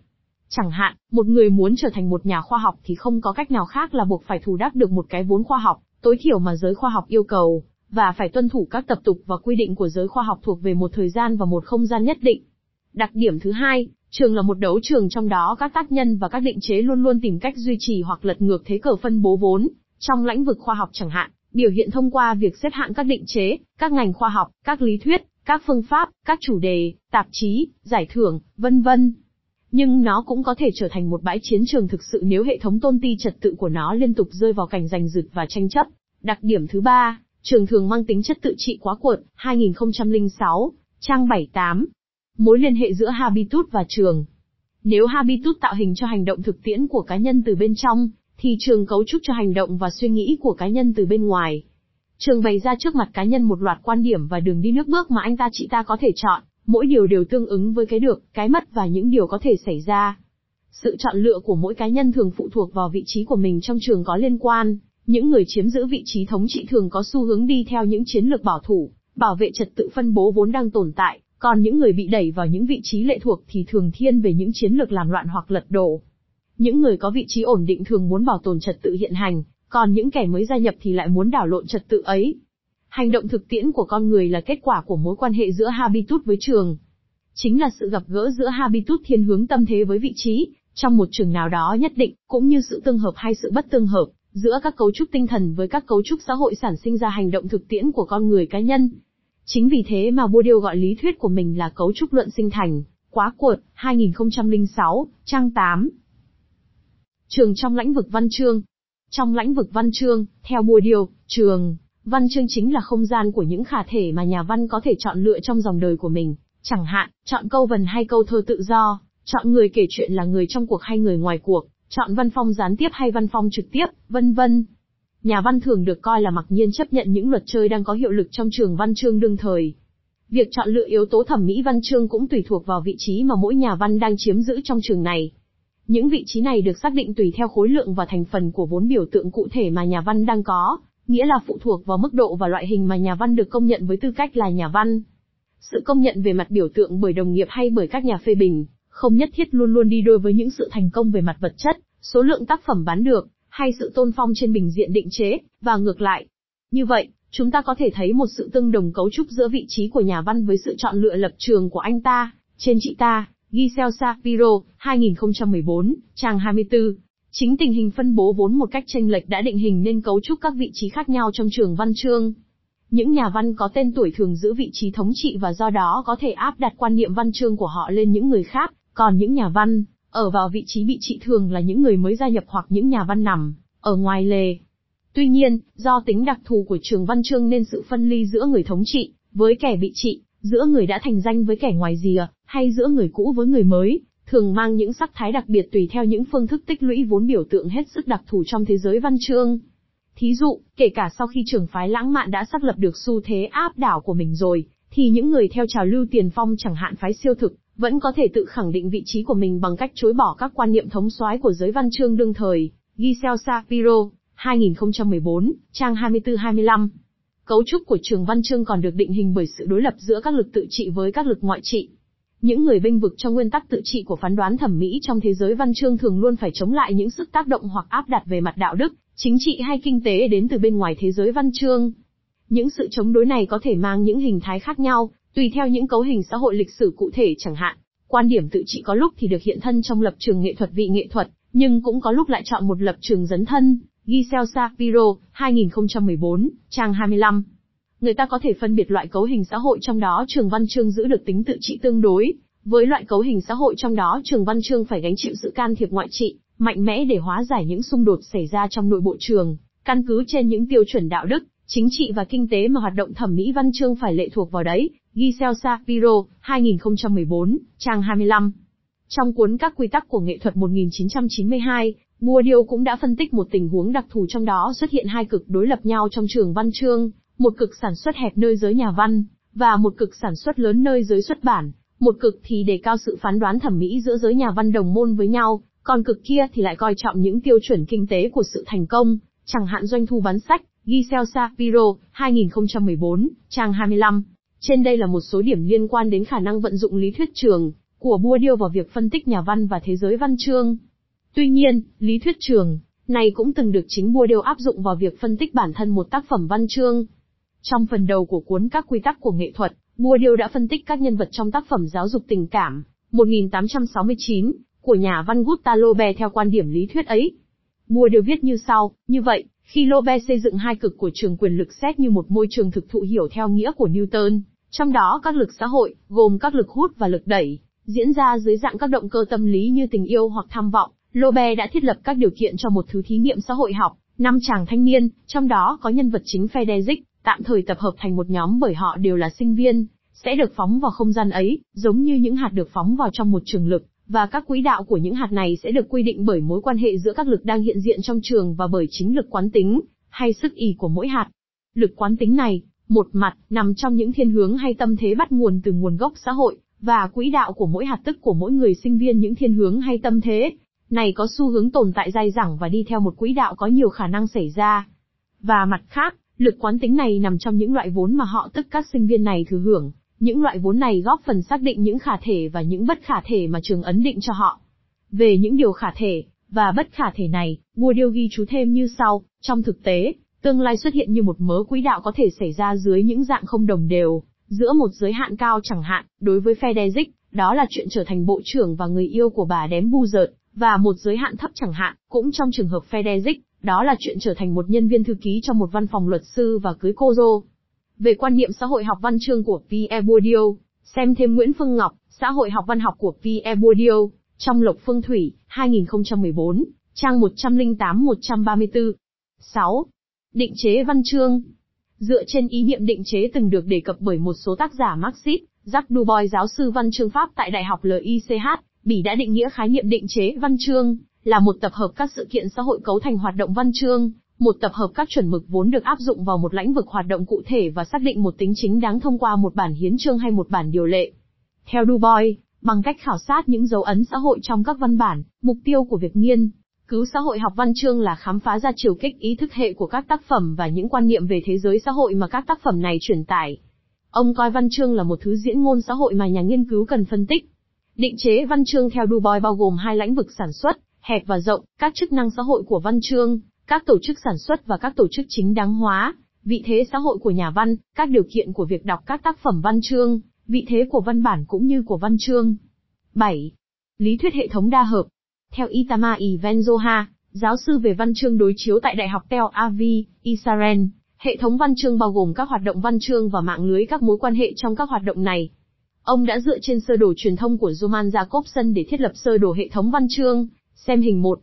Chẳng hạn, một người muốn trở thành một nhà khoa học thì không có cách nào khác là buộc phải thù đắc được một cái vốn khoa học, tối thiểu mà giới khoa học yêu cầu, và phải tuân thủ các tập tục và quy định của giới khoa học thuộc về một thời gian và một không gian nhất định. Đặc điểm thứ hai, trường là một đấu trường trong đó các tác nhân và các định chế luôn luôn tìm cách duy trì hoặc lật ngược thế cờ phân bố vốn, trong lĩnh vực khoa học chẳng hạn, biểu hiện thông qua việc xếp hạng các định chế, các ngành khoa học, các lý thuyết, các phương pháp, các chủ đề, tạp chí, giải thưởng, vân vân. Nhưng nó cũng có thể trở thành một bãi chiến trường thực sự nếu hệ thống tôn ti trật tự của nó liên tục rơi vào cảnh giành giật và tranh chấp. Đặc điểm thứ ba, trường thường mang tính chất tự trị quá cuộn, 2006, trang 78. Mối liên hệ giữa habitus và trường. Nếu habitus tạo hình cho hành động thực tiễn của cá nhân từ bên trong, thì trường cấu trúc cho hành động và suy nghĩ của cá nhân từ bên ngoài. Trường bày ra trước mặt cá nhân một loạt quan điểm và đường đi nước bước mà anh ta chị ta có thể chọn, mỗi điều đều tương ứng với cái được, cái mất và những điều có thể xảy ra. Sự chọn lựa của mỗi cá nhân thường phụ thuộc vào vị trí của mình trong trường có liên quan, những người chiếm giữ vị trí thống trị thường có xu hướng đi theo những chiến lược bảo thủ, bảo vệ trật tự phân bố vốn đang tồn tại, còn những người bị đẩy vào những vị trí lệ thuộc thì thường thiên về những chiến lược làm loạn hoặc lật đổ. Những người có vị trí ổn định thường muốn bảo tồn trật tự hiện hành, còn những kẻ mới gia nhập thì lại muốn đảo lộn trật tự ấy. Hành động thực tiễn của con người là kết quả của mối quan hệ giữa habitus với trường. Chính là sự gặp gỡ giữa habitus thiên hướng tâm thế với vị trí, trong một trường nào đó nhất định, cũng như sự tương hợp hay sự bất tương hợp, giữa các cấu trúc tinh thần với các cấu trúc xã hội sản sinh ra hành động thực tiễn của con người cá nhân. Chính vì thế mà Bourdieu gọi lý thuyết của mình là cấu trúc luận sinh thành, quá cuột, 2006, trang 8. Trường trong lãnh vực văn chương. Trong lãnh vực văn chương, theo Bourdieu, trường, văn chương chính là không gian của những khả thể mà nhà văn có thể chọn lựa trong dòng đời của mình, chẳng hạn, chọn câu vần hay câu thơ tự do, chọn người kể chuyện là người trong cuộc hay người ngoài cuộc, chọn văn phong gián tiếp hay văn phong trực tiếp, vân vân. Nhà văn thường được coi là mặc nhiên chấp nhận những luật chơi đang có hiệu lực trong trường văn chương đương thời. Việc chọn lựa yếu tố thẩm mỹ văn chương cũng tùy thuộc vào vị trí mà mỗi nhà văn đang chiếm giữ trong trường này. Những vị trí này được xác định tùy theo khối lượng và thành phần của vốn biểu tượng cụ thể mà nhà văn đang có, nghĩa là phụ thuộc vào mức độ và loại hình mà nhà văn được công nhận với tư cách là nhà văn. Sự công nhận về mặt biểu tượng bởi đồng nghiệp hay bởi các nhà phê bình, không nhất thiết luôn luôn đi đôi với những sự thành công về mặt vật chất, số lượng tác phẩm bán được, hay sự tôn phong trên bình diện định chế, và ngược lại. Như vậy, chúng ta có thể thấy một sự tương đồng cấu trúc giữa vị trí của nhà văn với sự chọn lựa lập trường của anh ta, trên chị ta, Giselle Shapiro, 2014, trang 24. Chính tình hình phân bố vốn một cách tranh lệch đã định hình nên cấu trúc các vị trí khác nhau trong trường văn chương. Những nhà văn có tên tuổi thường giữ vị trí thống trị và do đó có thể áp đặt quan niệm văn chương của họ lên những người khác, còn những nhà văn, ở vào vị trí bị trị thường là những người mới gia nhập hoặc những nhà văn nằm, ở ngoài lề. Tuy nhiên, do tính đặc thù của trường văn chương nên sự phân ly giữa người thống trị, với kẻ bị trị, giữa người đã thành danh với kẻ ngoài rìa, hay giữa người cũ với người mới, thường mang những sắc thái đặc biệt tùy theo những phương thức tích lũy vốn biểu tượng hết sức đặc thù trong thế giới văn chương. Thí dụ, kể cả sau khi trường phái lãng mạn đã xác lập được xu thế áp đảo của mình rồi, thì những người theo trào lưu tiền phong chẳng hạn phái siêu thực, vẫn có thể tự khẳng định vị trí của mình bằng cách chối bỏ các quan niệm thống soái của giới văn chương đương thời. Giselle Sapiro, 2014, trang 24-25. Cấu trúc của trường văn chương còn được định hình bởi sự đối lập giữa các lực tự trị với các lực ngoại trị. Những người bênh vực cho nguyên tắc tự trị của phán đoán thẩm mỹ trong thế giới văn chương thường luôn phải chống lại những sức tác động hoặc áp đặt về mặt đạo đức, chính trị hay kinh tế đến từ bên ngoài thế giới văn chương. Những sự chống đối này có thể mang những hình thái khác nhau, tùy theo những cấu hình xã hội lịch sử cụ thể chẳng hạn. Quan điểm tự trị có lúc thì được hiện thân trong lập trường nghệ thuật vị nghệ thuật, nhưng cũng có lúc lại chọn một lập trường dấn thân. Giselle Shapiro, 2014, trang 25. Người ta có thể phân biệt loại cấu hình xã hội trong đó trường văn chương giữ được tính tự trị tương đối, với loại cấu hình xã hội trong đó trường văn chương phải gánh chịu sự can thiệp ngoại trị, mạnh mẽ để hóa giải những xung đột xảy ra trong nội bộ trường, căn cứ trên những tiêu chuẩn đạo đức, chính trị và kinh tế mà hoạt động thẩm mỹ văn chương phải lệ thuộc vào đấy. Giselle Shapiro, 2014, trang 25. Trong cuốn Các quy tắc của nghệ thuật 1992, Bourdieu cũng đã phân tích một tình huống đặc thù trong đó xuất hiện hai cực đối lập nhau trong trường văn chương, một cực sản xuất hẹp nơi giới nhà văn, và một cực sản xuất lớn nơi giới xuất bản. Một cực thì đề cao sự phán đoán thẩm mỹ giữa giới nhà văn đồng môn với nhau, còn cực kia thì lại coi trọng những tiêu chuẩn kinh tế của sự thành công, chẳng hạn doanh thu bán sách, Giselle Shapiro, 2014, trang 25. Trên đây là một số điểm liên quan đến khả năng vận dụng lý thuyết trường của Bourdieu vào việc phân tích nhà văn và thế giới văn chương. Tuy nhiên, lý thuyết trường này cũng từng được chính Bourdieu áp dụng vào việc phân tích bản thân một tác phẩm văn chương. Trong phần đầu của cuốn Các quy tắc của nghệ thuật, Bourdieu đã phân tích các nhân vật trong tác phẩm giáo dục tình cảm 1869 của nhà văn Gustave Flaubert theo quan điểm lý thuyết ấy. Bourdieu viết như sau, như vậy, khi Lobe xây dựng hai cực của trường quyền lực xét như một môi trường thực thụ hiểu theo nghĩa của Newton, trong đó các lực xã hội, gồm các lực hút và lực đẩy, diễn ra dưới dạng các động cơ tâm lý như tình yêu hoặc tham vọng, Lobe đã thiết lập các điều kiện cho một thứ thí nghiệm xã hội học, năm chàng thanh niên, trong đó có nhân vật chính Federic, tạm thời tập hợp thành một nhóm bởi họ đều là sinh viên, sẽ được phóng vào không gian ấy, giống như những hạt được phóng vào trong một trường lực, và các quỹ đạo của những hạt này sẽ được quy định bởi mối quan hệ giữa các lực đang hiện diện trong trường và bởi chính lực quán tính, hay sức ỉ của mỗi hạt. Lực quán tính này, một mặt, nằm trong những thiên hướng hay tâm thế bắt nguồn từ nguồn gốc xã hội, và quỹ đạo của mỗi hạt tức của mỗi người sinh viên những thiên hướng hay tâm thế, này có xu hướng tồn tại dai dẳng và đi theo một quỹ đạo có nhiều khả năng xảy ra. Và mặt khác, lực quán tính này nằm trong những loại vốn mà họ tức các sinh viên này thừa hưởng, những loại vốn này góp phần xác định những khả thể và những bất khả thể mà trường ấn định cho họ. Về những điều khả thể, và bất khả thể này, Bourdieu ghi chú thêm như sau, trong thực tế, tương lai xuất hiện như một mớ quỹ đạo có thể xảy ra dưới những dạng không đồng đều, giữa một giới hạn cao chẳng hạn, đối với Phe Federic, đó là chuyện trở thành bộ trưởng và người yêu của bà đém bu dợt, và một giới hạn thấp chẳng hạn, cũng trong trường hợp Phe Federic, đó là chuyện trở thành một nhân viên thư ký trong một văn phòng luật sư và cưới cô dô. Về quan niệm xã hội học văn chương của Pierre Bourdieu, xem thêm Nguyễn Phương Ngọc, xã hội học văn học của Pierre Bourdieu, trong Lộc Phương Thủy, 2014, trang 108-134. 6. Định chế văn chương Dựa trên ý niệm định chế từng được đề cập bởi một số tác giả Marxist, Jacques Dubois giáo sư văn chương Pháp tại Đại học LICH, Bỉ đã định nghĩa khái niệm định chế văn chương là một tập hợp các sự kiện xã hội cấu thành hoạt động văn chương, một tập hợp các chuẩn mực vốn được áp dụng vào một lĩnh vực hoạt động cụ thể và xác định một tính chính đáng thông qua một bản hiến chương hay một bản điều lệ. Theo Dubois, bằng cách khảo sát những dấu ấn xã hội trong các văn bản, mục tiêu của việc nghiên cứu xã hội học văn chương là khám phá ra chiều kích ý thức hệ của các tác phẩm và những quan niệm về thế giới xã hội mà các tác phẩm này truyền tải. Ông coi văn chương là một thứ diễn ngôn xã hội mà nhà nghiên cứu cần phân tích. Định chế văn chương theo Dubois bao gồm hai lĩnh vực sản xuất, hẹp và rộng, các chức năng xã hội của văn chương, các tổ chức sản xuất và các tổ chức chính đáng hóa, vị thế xã hội của nhà văn, các điều kiện của việc đọc các tác phẩm văn chương, vị thế của văn bản cũng như của văn chương. 7. Lý thuyết hệ thống đa hợp. Theo Itama Ivenzoha, giáo sư về văn chương đối chiếu tại Đại học Tel Aviv, Israel, hệ thống văn chương bao gồm các hoạt động văn chương và mạng lưới các mối quan hệ trong các hoạt động này. Ông đã dựa trên sơ đồ truyền thông của Roman Jacobson để thiết lập sơ đồ hệ thống văn chương, xem hình 1.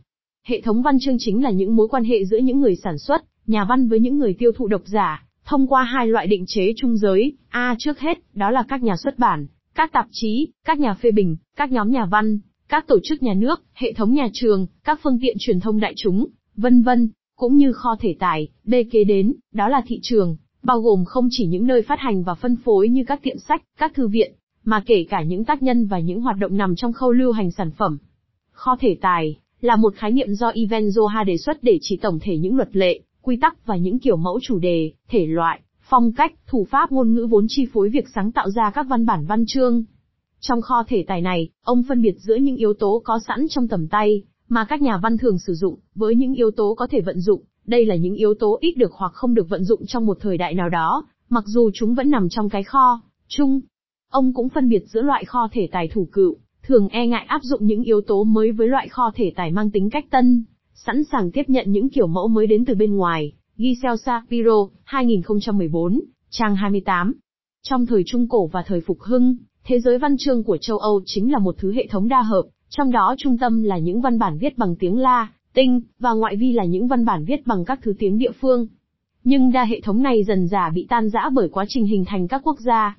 Hệ thống văn chương chính là những mối quan hệ giữa những người sản xuất, nhà văn với những người tiêu thụ độc giả, thông qua hai loại định chế trung giới, A trước hết, đó là các nhà xuất bản, các tạp chí, các nhà phê bình, các nhóm nhà văn, các tổ chức nhà nước, hệ thống nhà trường, các phương tiện truyền thông đại chúng, vân vân, cũng như kho thể tài, bê kế đến, đó là thị trường, bao gồm không chỉ những nơi phát hành và phân phối như các tiệm sách, các thư viện, mà kể cả những tác nhân và những hoạt động nằm trong khâu lưu hành sản phẩm. Kho thể tài là một khái niệm do Ivan Zoha đề xuất để chỉ tổng thể những luật lệ, quy tắc và những kiểu mẫu chủ đề, thể loại, phong cách, thủ pháp ngôn ngữ vốn chi phối việc sáng tạo ra các văn bản văn chương. Trong kho thể tài này, ông phân biệt giữa những yếu tố có sẵn trong tầm tay, mà các nhà văn thường sử dụng, với những yếu tố có thể vận dụng. Đây là những yếu tố ít được hoặc không được vận dụng trong một thời đại nào đó, mặc dù chúng vẫn nằm trong cái kho, chung. Ông cũng phân biệt giữa loại kho thể tài thủ cựu, thường e ngại áp dụng những yếu tố mới với loại kho thể tài mang tính cách tân, sẵn sàng tiếp nhận những kiểu mẫu mới đến từ bên ngoài. Giselle Sapiro, 2014, trang 28. Trong thời Trung Cổ và thời Phục Hưng, thế giới văn chương của châu Âu chính là một thứ hệ thống đa hợp, trong đó trung tâm là những văn bản viết bằng tiếng La, Tinh, và ngoại vi là những văn bản viết bằng các thứ tiếng địa phương. Nhưng đa hệ thống này dần dà bị tan rã bởi quá trình hình thành các quốc gia.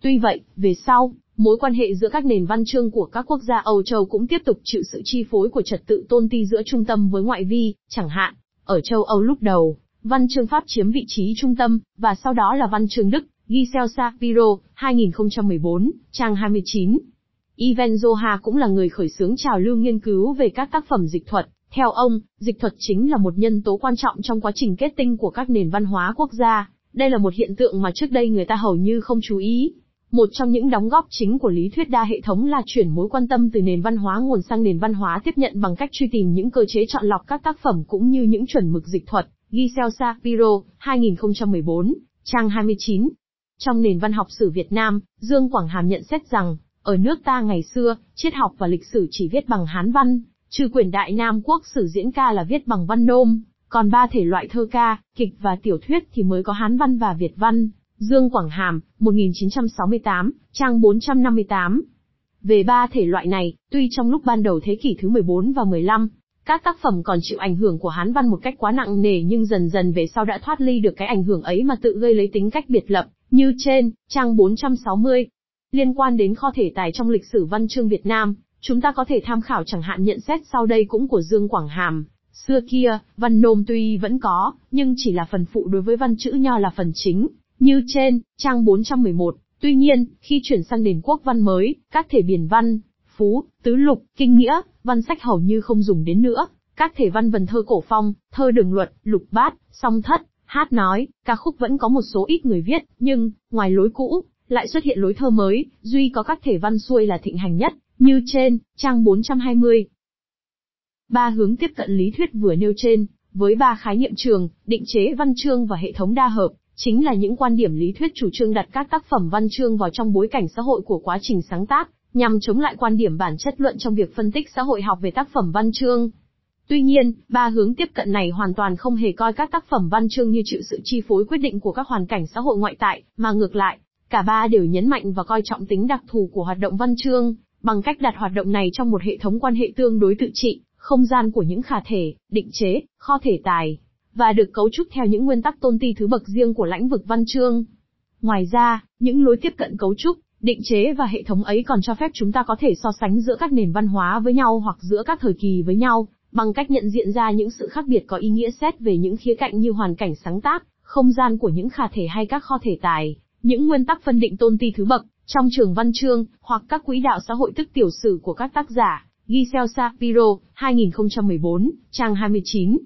Tuy vậy, về sau, Mối quan hệ giữa các nền văn chương của các quốc gia Âu Châu cũng tiếp tục chịu sự chi phối của trật tự tôn ti giữa trung tâm với ngoại vi, chẳng hạn, ở châu Âu lúc đầu, văn chương Pháp chiếm vị trí trung tâm, và sau đó là văn chương Đức, Giselle Shapiro, 2014, trang 29. Ivan Zoha cũng là người khởi xướng trào lưu nghiên cứu về các tác phẩm dịch thuật. Theo ông, dịch thuật chính là một nhân tố quan trọng trong quá trình kết tinh của các nền văn hóa quốc gia. Đây là một hiện tượng mà trước đây người ta hầu như không chú ý. Một trong những đóng góp chính của lý thuyết đa hệ thống là chuyển mối quan tâm từ nền văn hóa nguồn sang nền văn hóa tiếp nhận bằng cách truy tìm những cơ chế chọn lọc các tác phẩm cũng như những chuẩn mực dịch thuật. Giselle Shapiro, 2014, trang 29. Trong nền văn học sử Việt Nam, Dương Quảng Hàm nhận xét rằng, ở nước ta ngày xưa, triết học và lịch sử chỉ viết bằng Hán văn, trừ quyển Đại Nam Quốc sử diễn ca là viết bằng văn nôm, còn ba thể loại thơ ca, kịch và tiểu thuyết thì mới có Hán văn và Việt văn. Dương Quảng Hàm, 1968, trang 458. Về ba thể loại này, tuy trong lúc ban đầu thế kỷ thứ 14 và 15, các tác phẩm còn chịu ảnh hưởng của Hán văn một cách quá nặng nề nhưng dần dần về sau đã thoát ly được cái ảnh hưởng ấy mà tự gây lấy tính cách biệt lập, như trên, trang 460. Liên quan đến kho thể tài trong lịch sử văn chương Việt Nam, chúng ta có thể tham khảo chẳng hạn nhận xét sau đây cũng của Dương Quảng Hàm. Xưa kia, văn nôm tuy vẫn có, nhưng chỉ là phần phụ đối với văn chữ nho là phần chính, như trên, trang 411, tuy nhiên, khi chuyển sang nền quốc văn mới, các thể biển văn, phú, tứ lục, kinh nghĩa, văn sách hầu như không dùng đến nữa. Các thể văn vần thơ cổ phong, thơ đường luật, lục bát, song thất, hát nói, ca khúc vẫn có một số ít người viết, nhưng, ngoài lối cũ, lại xuất hiện lối thơ mới, duy có các thể văn xuôi là thịnh hành nhất, như trên, trang 420. Ba hướng tiếp cận lý thuyết vừa nêu trên, với ba khái niệm trường, định chế văn chương và hệ thống đa hợp, chính là những quan điểm lý thuyết chủ trương đặt các tác phẩm văn chương vào trong bối cảnh xã hội của quá trình sáng tác, nhằm chống lại quan điểm bản chất luận trong việc phân tích xã hội học về tác phẩm văn chương. Tuy nhiên, ba hướng tiếp cận này hoàn toàn không hề coi các tác phẩm văn chương như chịu sự chi phối quyết định của các hoàn cảnh xã hội ngoại tại, mà ngược lại, cả ba đều nhấn mạnh và coi trọng tính đặc thù của hoạt động văn chương, bằng cách đặt hoạt động này trong một hệ thống quan hệ tương đối tự trị, không gian của những khả thể, định chế, kho thể tài, và được cấu trúc theo những nguyên tắc tôn ti thứ bậc riêng của lãnh vực văn chương. Ngoài ra, những lối tiếp cận cấu trúc, định chế và hệ thống ấy còn cho phép chúng ta có thể so sánh giữa các nền văn hóa với nhau hoặc giữa các thời kỳ với nhau, bằng cách nhận diện ra những sự khác biệt có ý nghĩa xét về những khía cạnh như hoàn cảnh sáng tác, không gian của những khả thể hay các kho thể tài, những nguyên tắc phân định tôn ti thứ bậc, trong trường văn chương, hoặc các quỹ đạo xã hội tức tiểu sử của các tác giả. Giselle Sapiro, 2014, trang 29.